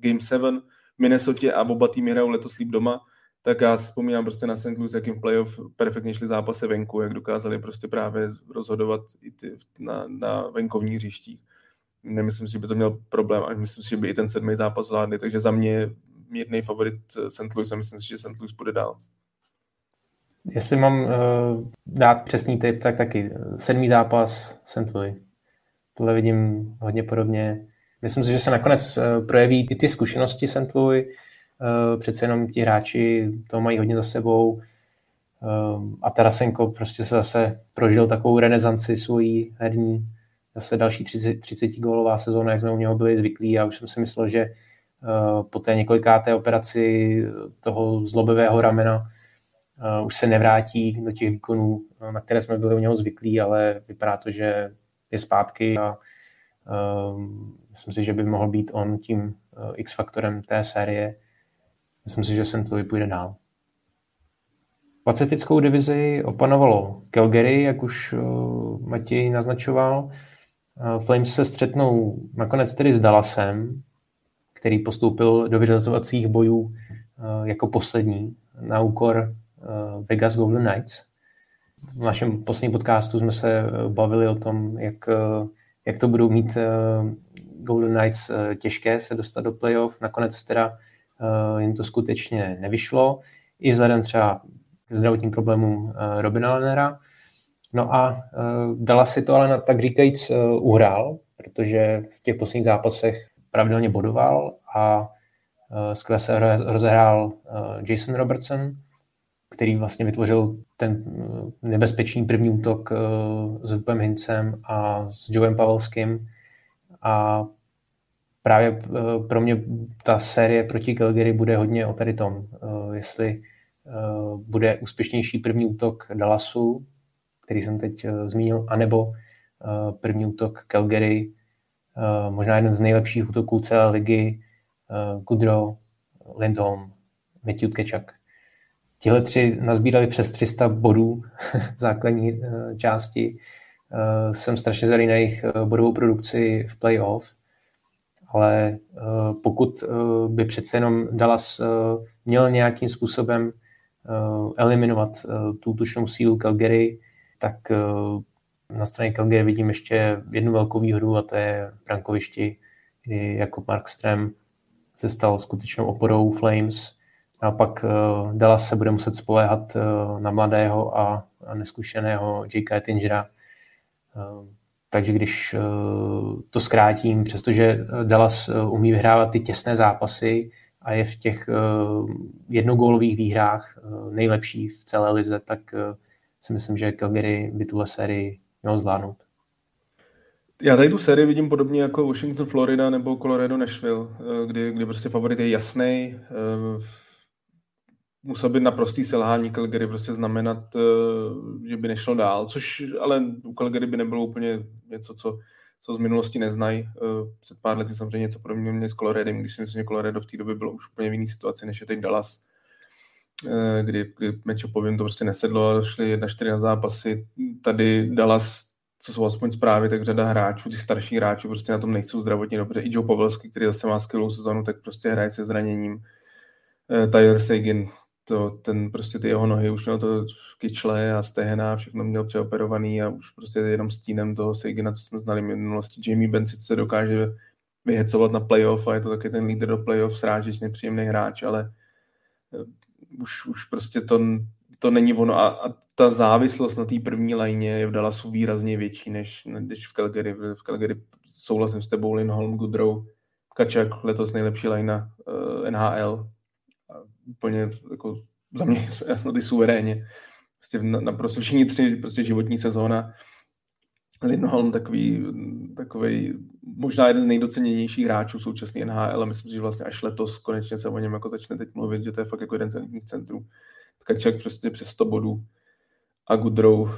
Speaker 5: Game 7 v Minnesota a oba týmy hrajou letos líp doma, tak já vzpomínám prostě na St. Louis, jakým playoff perfektně šli zápasy venku, jak dokázali prostě právě rozhodovat i ty na, na venkovních hřištích. Nemyslím si, že by to měl problém, a myslím si, že by i ten sedmý zápas zvládli, takže za mě mírný favorit St. Louis a myslím si, že St. Louis bude dál.
Speaker 4: Jestli mám uh, dát přesný tip, tak taky sedmý zápas St. Louis. Tohle vidím hodně podobně. Myslím si, že se nakonec projeví i ty zkušenosti St. Louis. Uh, přece jenom ti hráči to mají hodně za sebou. Uh, a Tarasenko prostě se zase prožil takovou renesanci svojí herní. Zase další 30, 30 gólová sezóna, jak jsme u něho byli zvyklí. Já už jsem si myslel, že uh, po té několikáté operaci toho zlobivého ramena Uh, už se nevrátí do těch výkonů, uh, na které jsme byli u něho zvyklí, ale vypadá to, že je zpátky a myslím si, že by mohl být on tím X-faktorem té série. Myslím si, že St. Louis půjde dál. Pacifickou divizi opanovalo Calgary, jak už Matěj naznačoval. Uh, Flames se střetnou nakonec tedy s Dallasem, který postoupil do vyřazovacích bojů uh, jako poslední na úkor Eh, Vegas Golden Knights. V našem posledním podcastu jsme se eh, bavili o tom, jak, eh, jak to budou mít Golden Knights těžké se dostat do playoff. Nakonec teda jim to skutečně nevyšlo, i vzhledem třeba k zdravotním problémům Robina Lennera. No a dala si to ale na, tak říkajíc uhrál, protože v těch posledních zápasech pravidelně bodoval a skvěle se rozehrál Jason Robertson, který vlastně vytvořil ten eh, nebezpečný první útok eh, s Rupem Hincem a s Joem Pavelským. A právě eh, pro mě ta série proti Calgary bude hodně o tady tom, jestli bude úspěšnější první útok Dallasu, který jsem teď zmínil, anebo první útok Calgary, možná jeden z nejlepších útoků celé ligy, Goodrow, Lindholm, Matthew Tkečak. Tihle tři nazbírali přes 300 bodů v základní eh, části. Eh, jsem strašně zvědavý na jejich bodovou produkci v playoff, ale pokud by přece jenom Dallas měl nějakým způsobem eliminovat tu tučnou sílu Calgary, tak na straně Calgary vidím ještě jednu velkou výhodu a to je brankovišti, kdy jako Markström se stal skutečnou oporou Flames a pak uh, Dallas se bude muset spoléhat uh, na mladého a, neskušeného J.K. Ettingera. Uh, takže když to zkrátím, přestože Dallas umí vyhrávat ty těsné zápasy a je v těch jednogólových výhrách nejlepší v celé lize, tak si myslím, že Calgary by tuhle sérii měl zvládnout.
Speaker 5: Já tady tu sérii vidím podobně jako Washington, Florida nebo Colorado, Nashville, kdy, kdy prostě favorit je jasný musel být naprostý selhání Calgary prostě znamenat, eh, že by nešlo dál, což ale u Calgary by nebylo úplně něco, co, co z minulosti neznají. Eh, před pár lety samozřejmě něco podobného měli s Coloradem, když si myslím, že Colorado v té době bylo už úplně v jiné situaci, než je teď Dallas, eh, kdy, kdy matchupovým to prostě nesedlo a jedna čtyři na zápasy. Tady Dallas co jsou aspoň zprávy, tak řada hráčů, těch starších hráčů prostě na tom nejsou zdravotně dobře. I Joe Pavelský, který zase má skvělou sezonu, tak prostě hraje se zraněním. Tyler Sagan to, ten prostě ty jeho nohy už měl to kyčle a stehna, všechno měl přeoperovaný a už prostě jenom stínem toho Seigina, co jsme znali v minulosti. Jamie Benn se dokáže vyhecovat na playoff a je to taky ten lídr do playoff, srážič, nepříjemný hráč, ale eh, už, už prostě to, to není ono a, a ta závislost na té první lajně je v Dallasu výrazně větší než, než v Calgary. V Calgary souhlasím s tebou, Lindholm, Goodrow, Kačak, letos nejlepší lajna uh, eh, NHL, úplně jako za mě ty suverénně. Prostě naprosto všichni tři prostě životní sezóna. Lindholm takový, takový možná jeden z nejdoceněnějších hráčů současný NHL a myslím si, že vlastně až letos konečně se o něm jako začne teď mluvit, že to je fakt jako jeden z elitních centrů. Tkaček prostě přes 100 bodů a Goodrow uh,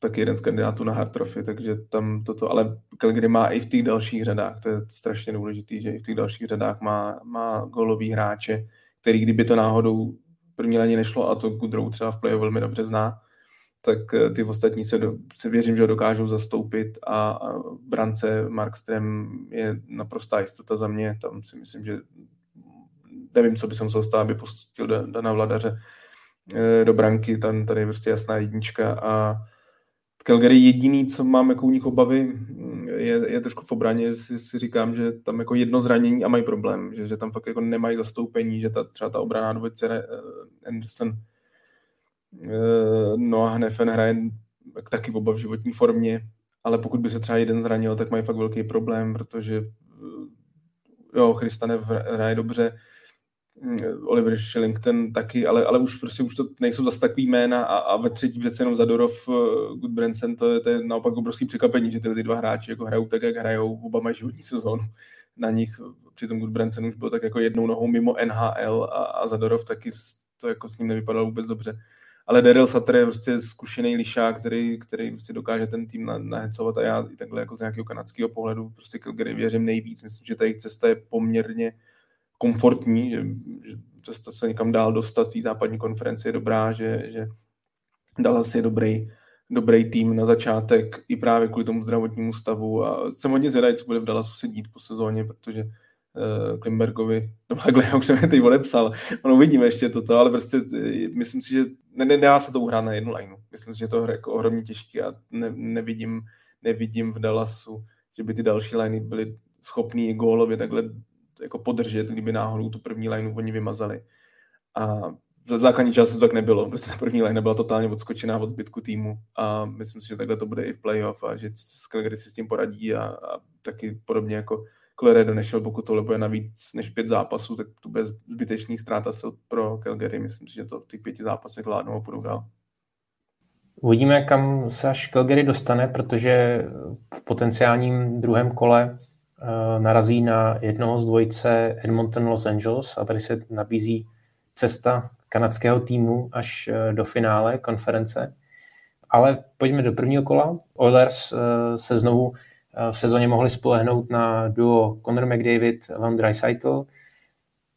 Speaker 5: taky jeden z kandidátů na Hard Trophy, takže tam toto, ale Calgary má i v těch dalších řadách, to je strašně důležité, že i v těch dalších řadách má, má golový hráče, který kdyby to náhodou první lení nešlo a to Goodrow třeba v playu velmi dobře zná, tak eh, ty ostatní se, do, se věřím, že ho dokážou zastoupit a, a v brance Markström je naprostá jistota za mě, tam si myslím, že nevím, co by se musel stát, aby pustil Dana Vladaře do branky, tam tady je prostě jasná jednička a Calgary jediný, co mám jako u nich obavy, je, je trošku v obraně, si, si říkám, že tam jako jedno zranění a mají problém, že, že tam fakt jako nemají zastoupení, že ta, třeba ta obraná dvojice Anderson Noah Hnefen hraje taky oba v životní formě, ale pokud by se třeba jeden zranil, tak mají fakt velký problém, protože jo, Christanev hraje dobře, Oliver Shillington taky, ale, ale už prostě už to nejsou zase takový jména a, a ve třetí přece jenom Zadorov, Goodbranson, to je, to je naopak obrovský překvapení, že tyhle ty dva hráči jako hrajou tak, jak hrajou, oba mají životní sezónu na nich, přitom Goodbranson už byl tak jako jednou nohou mimo NHL a, a Zadorov taky to jako s ním nevypadalo vůbec dobře. Ale Daryl Sutter je prostě zkušený lišák, který, který prostě dokáže ten tým nahecovat a já i takhle jako z nějakého kanadského pohledu prostě Calgary věřím nejvíc. Myslím, že ta jejich cesta je poměrně komfortní, že, že cesta se někam dál dostat, v západní konferenci je dobrá, že, že Dallas je dobrý, dobrý tým na začátek i právě kvůli tomu zdravotnímu stavu a jsem hodně zvědavý, co bude v Dallasu se dít po sezóně, protože uh, Klimbergovi, no takhle, já už jsem je teď odepsal, ono uvidíme ještě toto, ale prostě eh, myslím si, že nedá se to uhrát na jednu lineu. Myslím si, že to je jako ohromně těžké a ne, nevidím, nevidím v Dallasu, že by ty další liney byly schopný gólově takhle jako podržet, kdyby náhodou tu první lineu oni vymazali. A v základní části to tak nebylo. Prostě první line byla totálně odskočená od zbytku týmu a myslím si, že takhle to bude i v playoff a že Calgary si s tím poradí a, a taky podobně jako Colorado nešel, pokud tohle bude na víc než pět zápasů, tak to bude zbytečný ztráta sil pro Calgary. Myslím si, že to v těch pěti zápasech vládnou a půjdou dál.
Speaker 4: Uvidíme, kam se až Calgary dostane, protože v potenciálním druhém kole Eh, narazí na jednoho z dvojice Edmonton Los Angeles a tady se nabízí cesta kanadského týmu až eh, do finále konference. Ale pojďme do prvního kola. Oilers eh, se znovu v sezóně mohli spolehnout na duo Conor McDavid, Leon Draisaitl.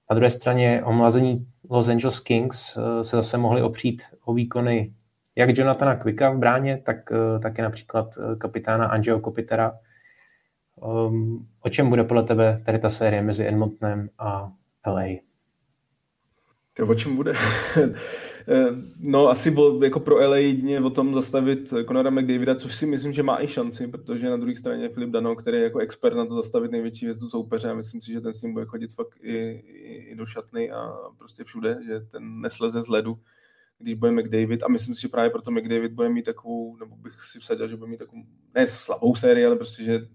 Speaker 4: Na druhé straně omlazení Los Angeles Kings se zase mohli opřít o výkony jak Jonathana Quicka v bráně, tak také například kapitána Angelo Kopitera, Um, o čem bude podle tebe tady ta série mezi Edmontonem a LA?
Speaker 5: To o čem bude? no asi bo, jako pro LA jedině o tom zastavit Conora McDavida, což si myslím, že má i šanci, protože na druhé straně je Filip Dano, který je jako expert na to zastavit největší hvězdu soupeře a myslím si, že ten s ním bude chodit fakt i, i, i do šatny a prostě všude, že ten nesleze z ledu, když bude McDavid a myslím si, že právě proto McDavid bude mít takovou, nebo bych si vsadil, že bude mít takovou, ne slabou sérii, ale prostě, že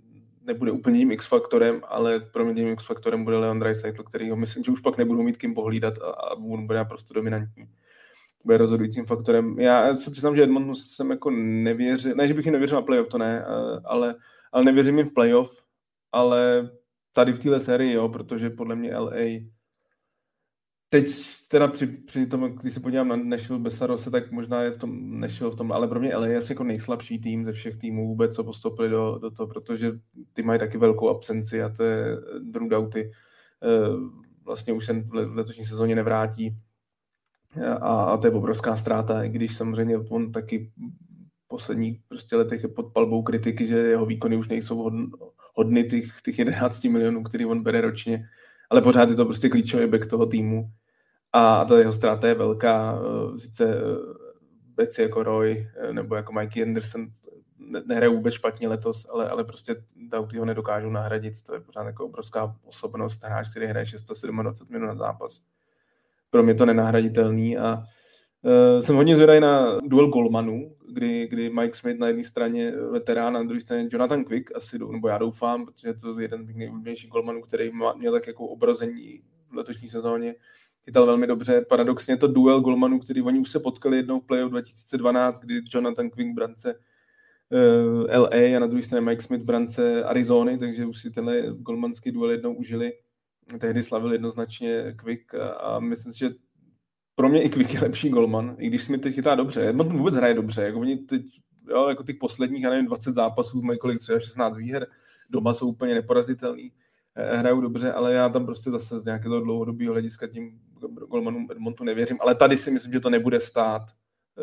Speaker 5: nebude úplně tím X-faktorem, ale pro mě tím X-faktorem bude Leon Draisaitl, který ho myslím, že už pak nebudou mít kým pohlídat a, a on bude naprosto dominantní. Bude rozhodujícím faktorem. Já se přiznám, že Edmonton jsem jako nevěřil, ne, že bych jim nevěřil na playoff, to ne, ale, ale nevěřím jim v playoff, ale tady v téhle sérii, jo, protože podle mě LA teď teda při, při tom, když se podívám na Nashville Besarose, tak možná je v tom Nashville v tom, ale pro mě LA je asi jako nejslabší tým ze všech týmů vůbec, co postoupili do, do toho, protože ty mají taky velkou absenci a to je Drew Doughty. Eh, vlastně už se v letošní sezóně nevrátí a, a to je obrovská ztráta, i když samozřejmě on taky v posledních prostě letech je pod palbou kritiky, že jeho výkony už nejsou hodny, hodny těch, těch 11 milionů, který on bere ročně, ale pořád je to prostě klíčový back toho týmu. A ta jeho ztráta je velká, eh, sice eh, věci jako Roy eh, nebo jako Mikey Anderson nehraje vůbec špatně letos, ale, ale prostě Doughty ho nedokážou nahradit, to je pořád jako obrovská osobnost, hráč, který hraje 627 minut na zápas. Pro mě to nenahraditelný a uh, jsem hodně zvědavý na duel golmanů, kdy, kdy Mike Smith na jedné straně veterán, na druhé straně Jonathan Quick, asi, nebo já doufám, protože to je jeden z nejúplnějších golmanů, který má, měl tak jako obrození v letošní sezóně, chytal velmi dobře. Paradoxně to duel golmanů, který oni už se potkali jednou v playoff 2012, kdy Jonathan Quick brance eh, LA a na druhé straně Mike Smith brance Arizony, takže už si tenhle golmanský duel jednou užili. Tehdy slavil jednoznačně Quick a, myslím si, že pro mě i Quick je lepší golman, i když Smith teď chytá dobře. Edmonton vůbec hraje dobře, jako oni teď, jo, jako těch posledních, já nevím, 20 zápasů mají kolik, třeba 16 výher, doma jsou úplně neporazitelný Eh, hrajou dobře, ale já tam prostě zase z nějakého dlouhodobého hlediska tím golmanům Edmontu nevěřím, ale tady si myslím, že to nebude stát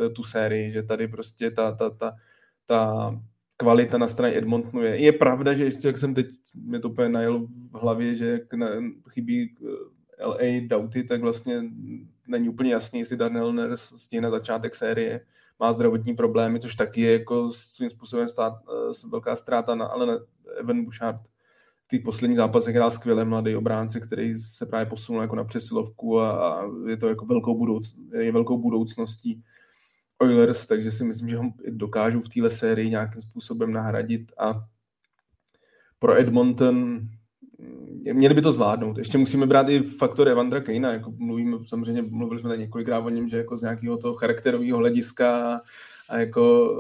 Speaker 5: eh, tu sérii, že tady prostě ta, ta, ta, ta kvalita na straně Edmontonu je. Je pravda, že ještě jak jsem teď, mě to úplně najel v hlavě, že jak na, chybí LA Doughty, tak vlastně není úplně jasný, jestli Darnell stihne začátek série, má zdravotní problémy, což taky je jako svým způsobem stát, uh, velká ztráta, na, ale na Evan Bouchard. V těch posledních zápasech hrál skvěle mladý obránce, který se právě posunul jako na přesilovku a, a je to jako velkou, budouc, je velkou budoucností Oilers, takže si myslím, že ho dokážou v téhle sérii nějakým způsobem nahradit a pro Edmonton měli by to zvládnout. Ještě musíme brát i faktor Evandra Kejna, jako mluvíme, samozřejmě mluvili jsme tady několikrát o něm, že jako z nějakého toho charakterového hlediska a jako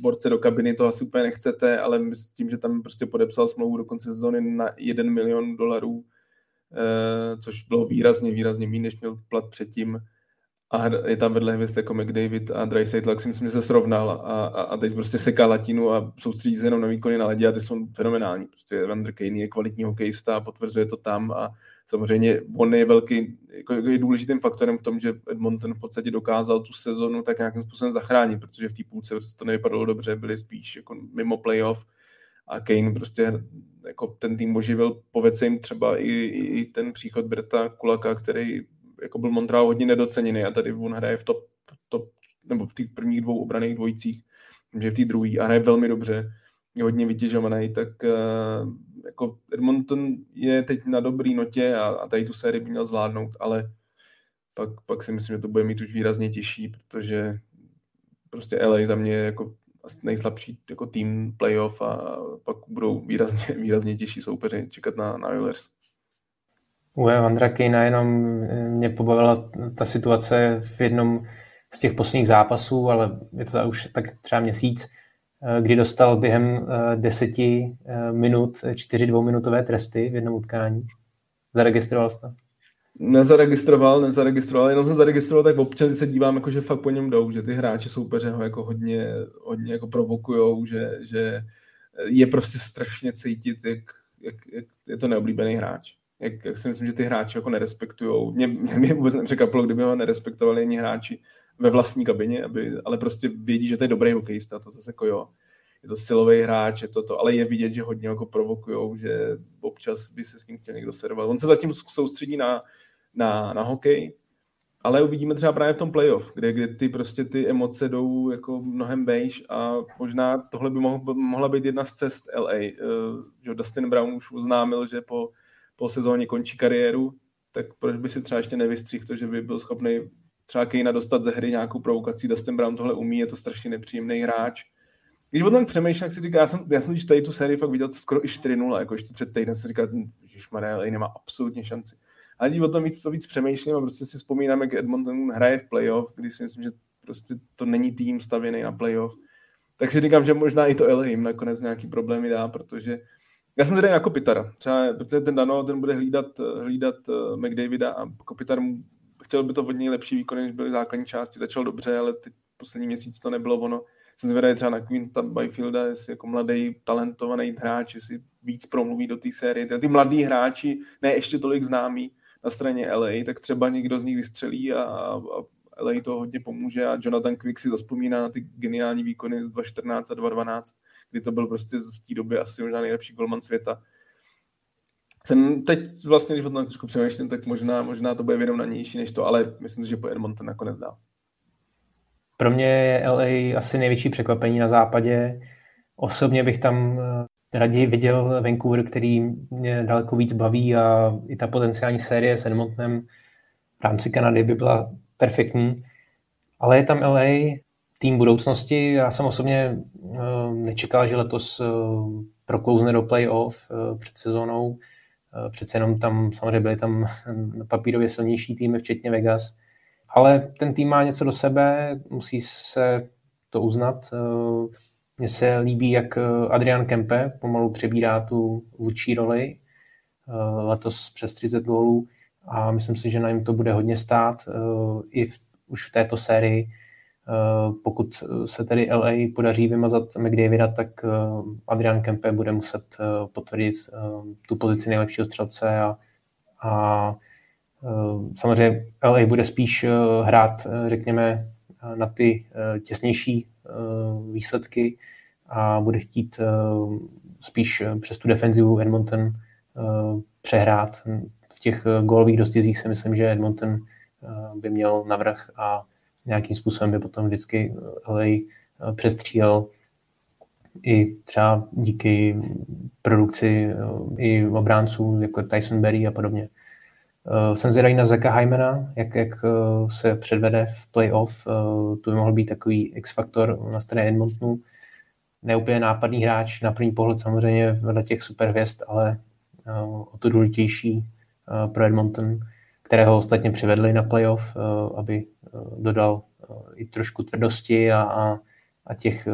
Speaker 5: borce do kabiny to asi úplně nechcete, ale s tím, že tam prostě podepsal smlouvu do konce sezóny na 1 milion dolarů, eh, což bylo výrazně, výrazně méně, než měl plat předtím, a je tam vedle hvězd jako McDavid a Dreisaitl, tak si myslím, že se srovnal a, a, a teď prostě seká latinu a soustředí se jenom na výkony na ledě a ty jsou fenomenální. Prostě Vander Kane je kvalitní hokejista a potvrzuje to tam a samozřejmě on je velký, jako, je důležitým faktorem v tom, že Edmonton v podstatě dokázal tu sezonu tak nějakým způsobem zachránit, protože v té půlce to nevypadalo dobře, byli spíš jako mimo playoff a Kane prostě jako ten tým oživil, povedce jim třeba i, i ten příchod Berta Kulaka, který jako byl Montreal hodně nedoceněný a tady on hraje v top, top nebo v těch prvních dvou obraných dvojicích, že v té druhé a hraje velmi dobře, je hodně vytěžovaný, tak uh, jako Edmonton je teď na dobrý notě a, a tady tu sérii by měl zvládnout, ale pak, pak si myslím, že to bude mít už výrazně těžší, protože prostě LA za mě jako nejslabší jako tým playoff a pak budou výrazně, výrazně těžší soupeři čekat na, na Oilers.
Speaker 4: U Evandra Kejna jenom eh, mě pobavila ta situace v jednom z těch posledních zápasů, ale je to už tak třeba měsíc, eh, kdy dostal během eh, deseti minut čtyři dvouminutové tresty v jednom utkání. Zaregistroval jsi to?
Speaker 5: Nezaregistroval, nezaregistroval, jenom jsem zaregistroval, tak občas se dívám, jako, že fakt po něm jdou, že ty hráči soupeře ho jako hodně, hodně jako provokujou, že, že je prostě strašně cítit, jak, jak, jak je to neoblíbený hráč jak, jak si myslím, že ty hráči jako nerespektují. Mě, mě vůbec nepřekvapilo, kdyby ho nerespektovali ani hráči ve vlastní kabině, aby, ale prostě vědí, že to je dobrý hokejista, to zase jako jo. Je to silový hráč, je to to, ale je vidět, že hodně jako provokujou, že občas by se s ním chtěl někdo servovat. On se zatím soustředí na, na, na hokej, ale uvidíme třeba právě v tom playoff, kde, kde ty prostě ty emoce jdou jako mnohem vejš a možná tohle by mohl, mohla být jedna z cest LA. Uh, eh, Dustin Brown už oznámil, že po po sezóně končí kariéru, tak proč by si třeba ještě nevystřihl to, že by byl schopný třeba Kejna dostat ze hry nějakou provokací, Dustin Brown tohle umí, je to strašně nepříjemný hráč. Když o tom přemýšlím, tak si říká, já jsem, já jsem když tady tu sérii fakt viděl skoro i 4-0, jako ještě před týdnem si říkal, že Maria nemá absolutně šanci. Ale když o tom víc, víc přemýšlím a prostě si vzpomínám, jak Edmonton hraje v playoff, když si myslím, že prostě to není tým stavěný na playoff, tak si říkám, že možná i to jim nakonec nějaký problémy dá, protože já jsem tady jako Pitara. Třeba, protože ten Dano, ten bude hlídat, hlídat uh, McDavida a Kopitar chtěl by to od něj lepší výkon, než byly základní části. Začal dobře, ale ty poslední měsíc to nebylo ono. Jsem zvědavý třeba na Quinta Byfielda, jestli jako mladý, talentovaný hráč, jestli víc promluví do té série. Ty, ty mladí hráči, ne ještě tolik známí na straně LA, tak třeba někdo z nich vystřelí a, a LA to hodně pomůže a Jonathan Quick si zaspomíná na ty geniální výkony z 2014 a 2012 kdy to byl prostě v té době asi možná nejlepší golman světa. Jsem teď vlastně, když o tom trošku přemýšlím, tak možná, možná to bude vyrovnanější než to, ale myslím, že po Edmonton nakonec dál.
Speaker 4: Pro mě je LA asi největší překvapení na západě. Osobně bych tam eh, raději viděl Vancouver, který mě daleko víc baví a i ta potenciální série s Edmontonem v rámci Kanady by byla perfektní. Ale je tam LA, tým budoucnosti. Já jsem osobně uh, nečekal, že letos uh, proklouzne do playoff uh, před sezónou. Přece jenom tam samozřejmě byly tam papírově silnější týmy, včetně Vegas. Ale ten tým má něco do sebe, musí se to uznat. Mně se líbí, jak Adrian Kempe pomalu přebírá tu vůči roli. Letos přes 30 gólů a myslím si, že na něm to bude hodně stát uh, i v, už v této sérii Eh, pokud se tedy LA podaří vymazat McDavida, tak eh, Adrian Kempe bude muset eh, potvrdit tu pozici nejlepšího střelce a, a samozřejmě LA bude spíš hrát, řekněme, na ty těsnější výsledky a bude chtít spíš přes tu defenzivu Edmonton přehrát. Těch gólových dostizích si myslím, že Edmonton by měl navrh a nějakým způsobem by potom vždycky LA přestřílel i třeba díky produkci i obránců jako Tyson Berry a podobně. Jsem zvědavý na Zeka Heimera, jak, jak se předvede v playoff. To by mohl být takový X-faktor na straně Edmontonu. Neúplně nápadný hráč, na první pohled samozřejmě vedle těch superhvězd, ale o to důležitější pro Edmonton, kterého ostatně přivedli na playoff, aby dodal i trošku tvrdosti a, a, a těch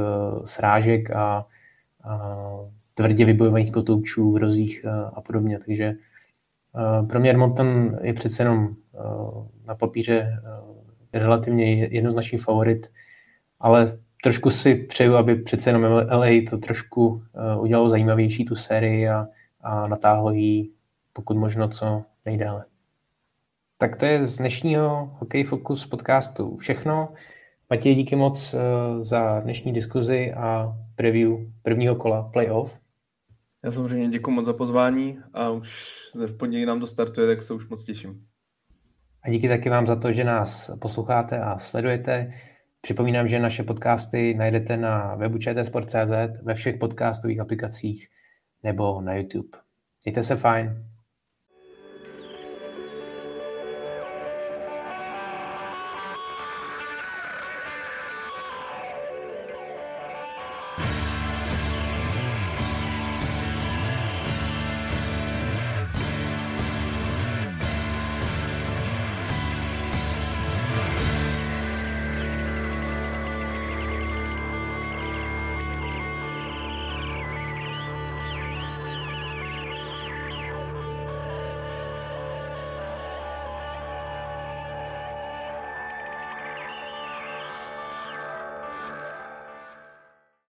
Speaker 4: srážek a, a tvrdě vybojovaných kotoučů v rozích a, a podobně. Takže pro mě Edmonton je přece jenom na papíře relativně jednoznačný favorit, ale trošku si přeju, aby přece jenom LA to trošku udělalo zajímavější tu sérii a, a natáhlo ji pokud možno co nejdále. Tak to je z dnešního Hokej Focus podcastu všechno. Matěj, díky moc za dnešní diskuzi a preview prvního kola playoff.
Speaker 5: Já samozřejmě děkuji moc za pozvání a už v pondělí nám to startuje, tak se už moc těším.
Speaker 4: A díky taky vám za to, že nás posloucháte a sledujete. Připomínám, že naše podcasty najdete na webu čtsport.cz, ve všech podcastových aplikacích nebo na YouTube. Mějte se fajn.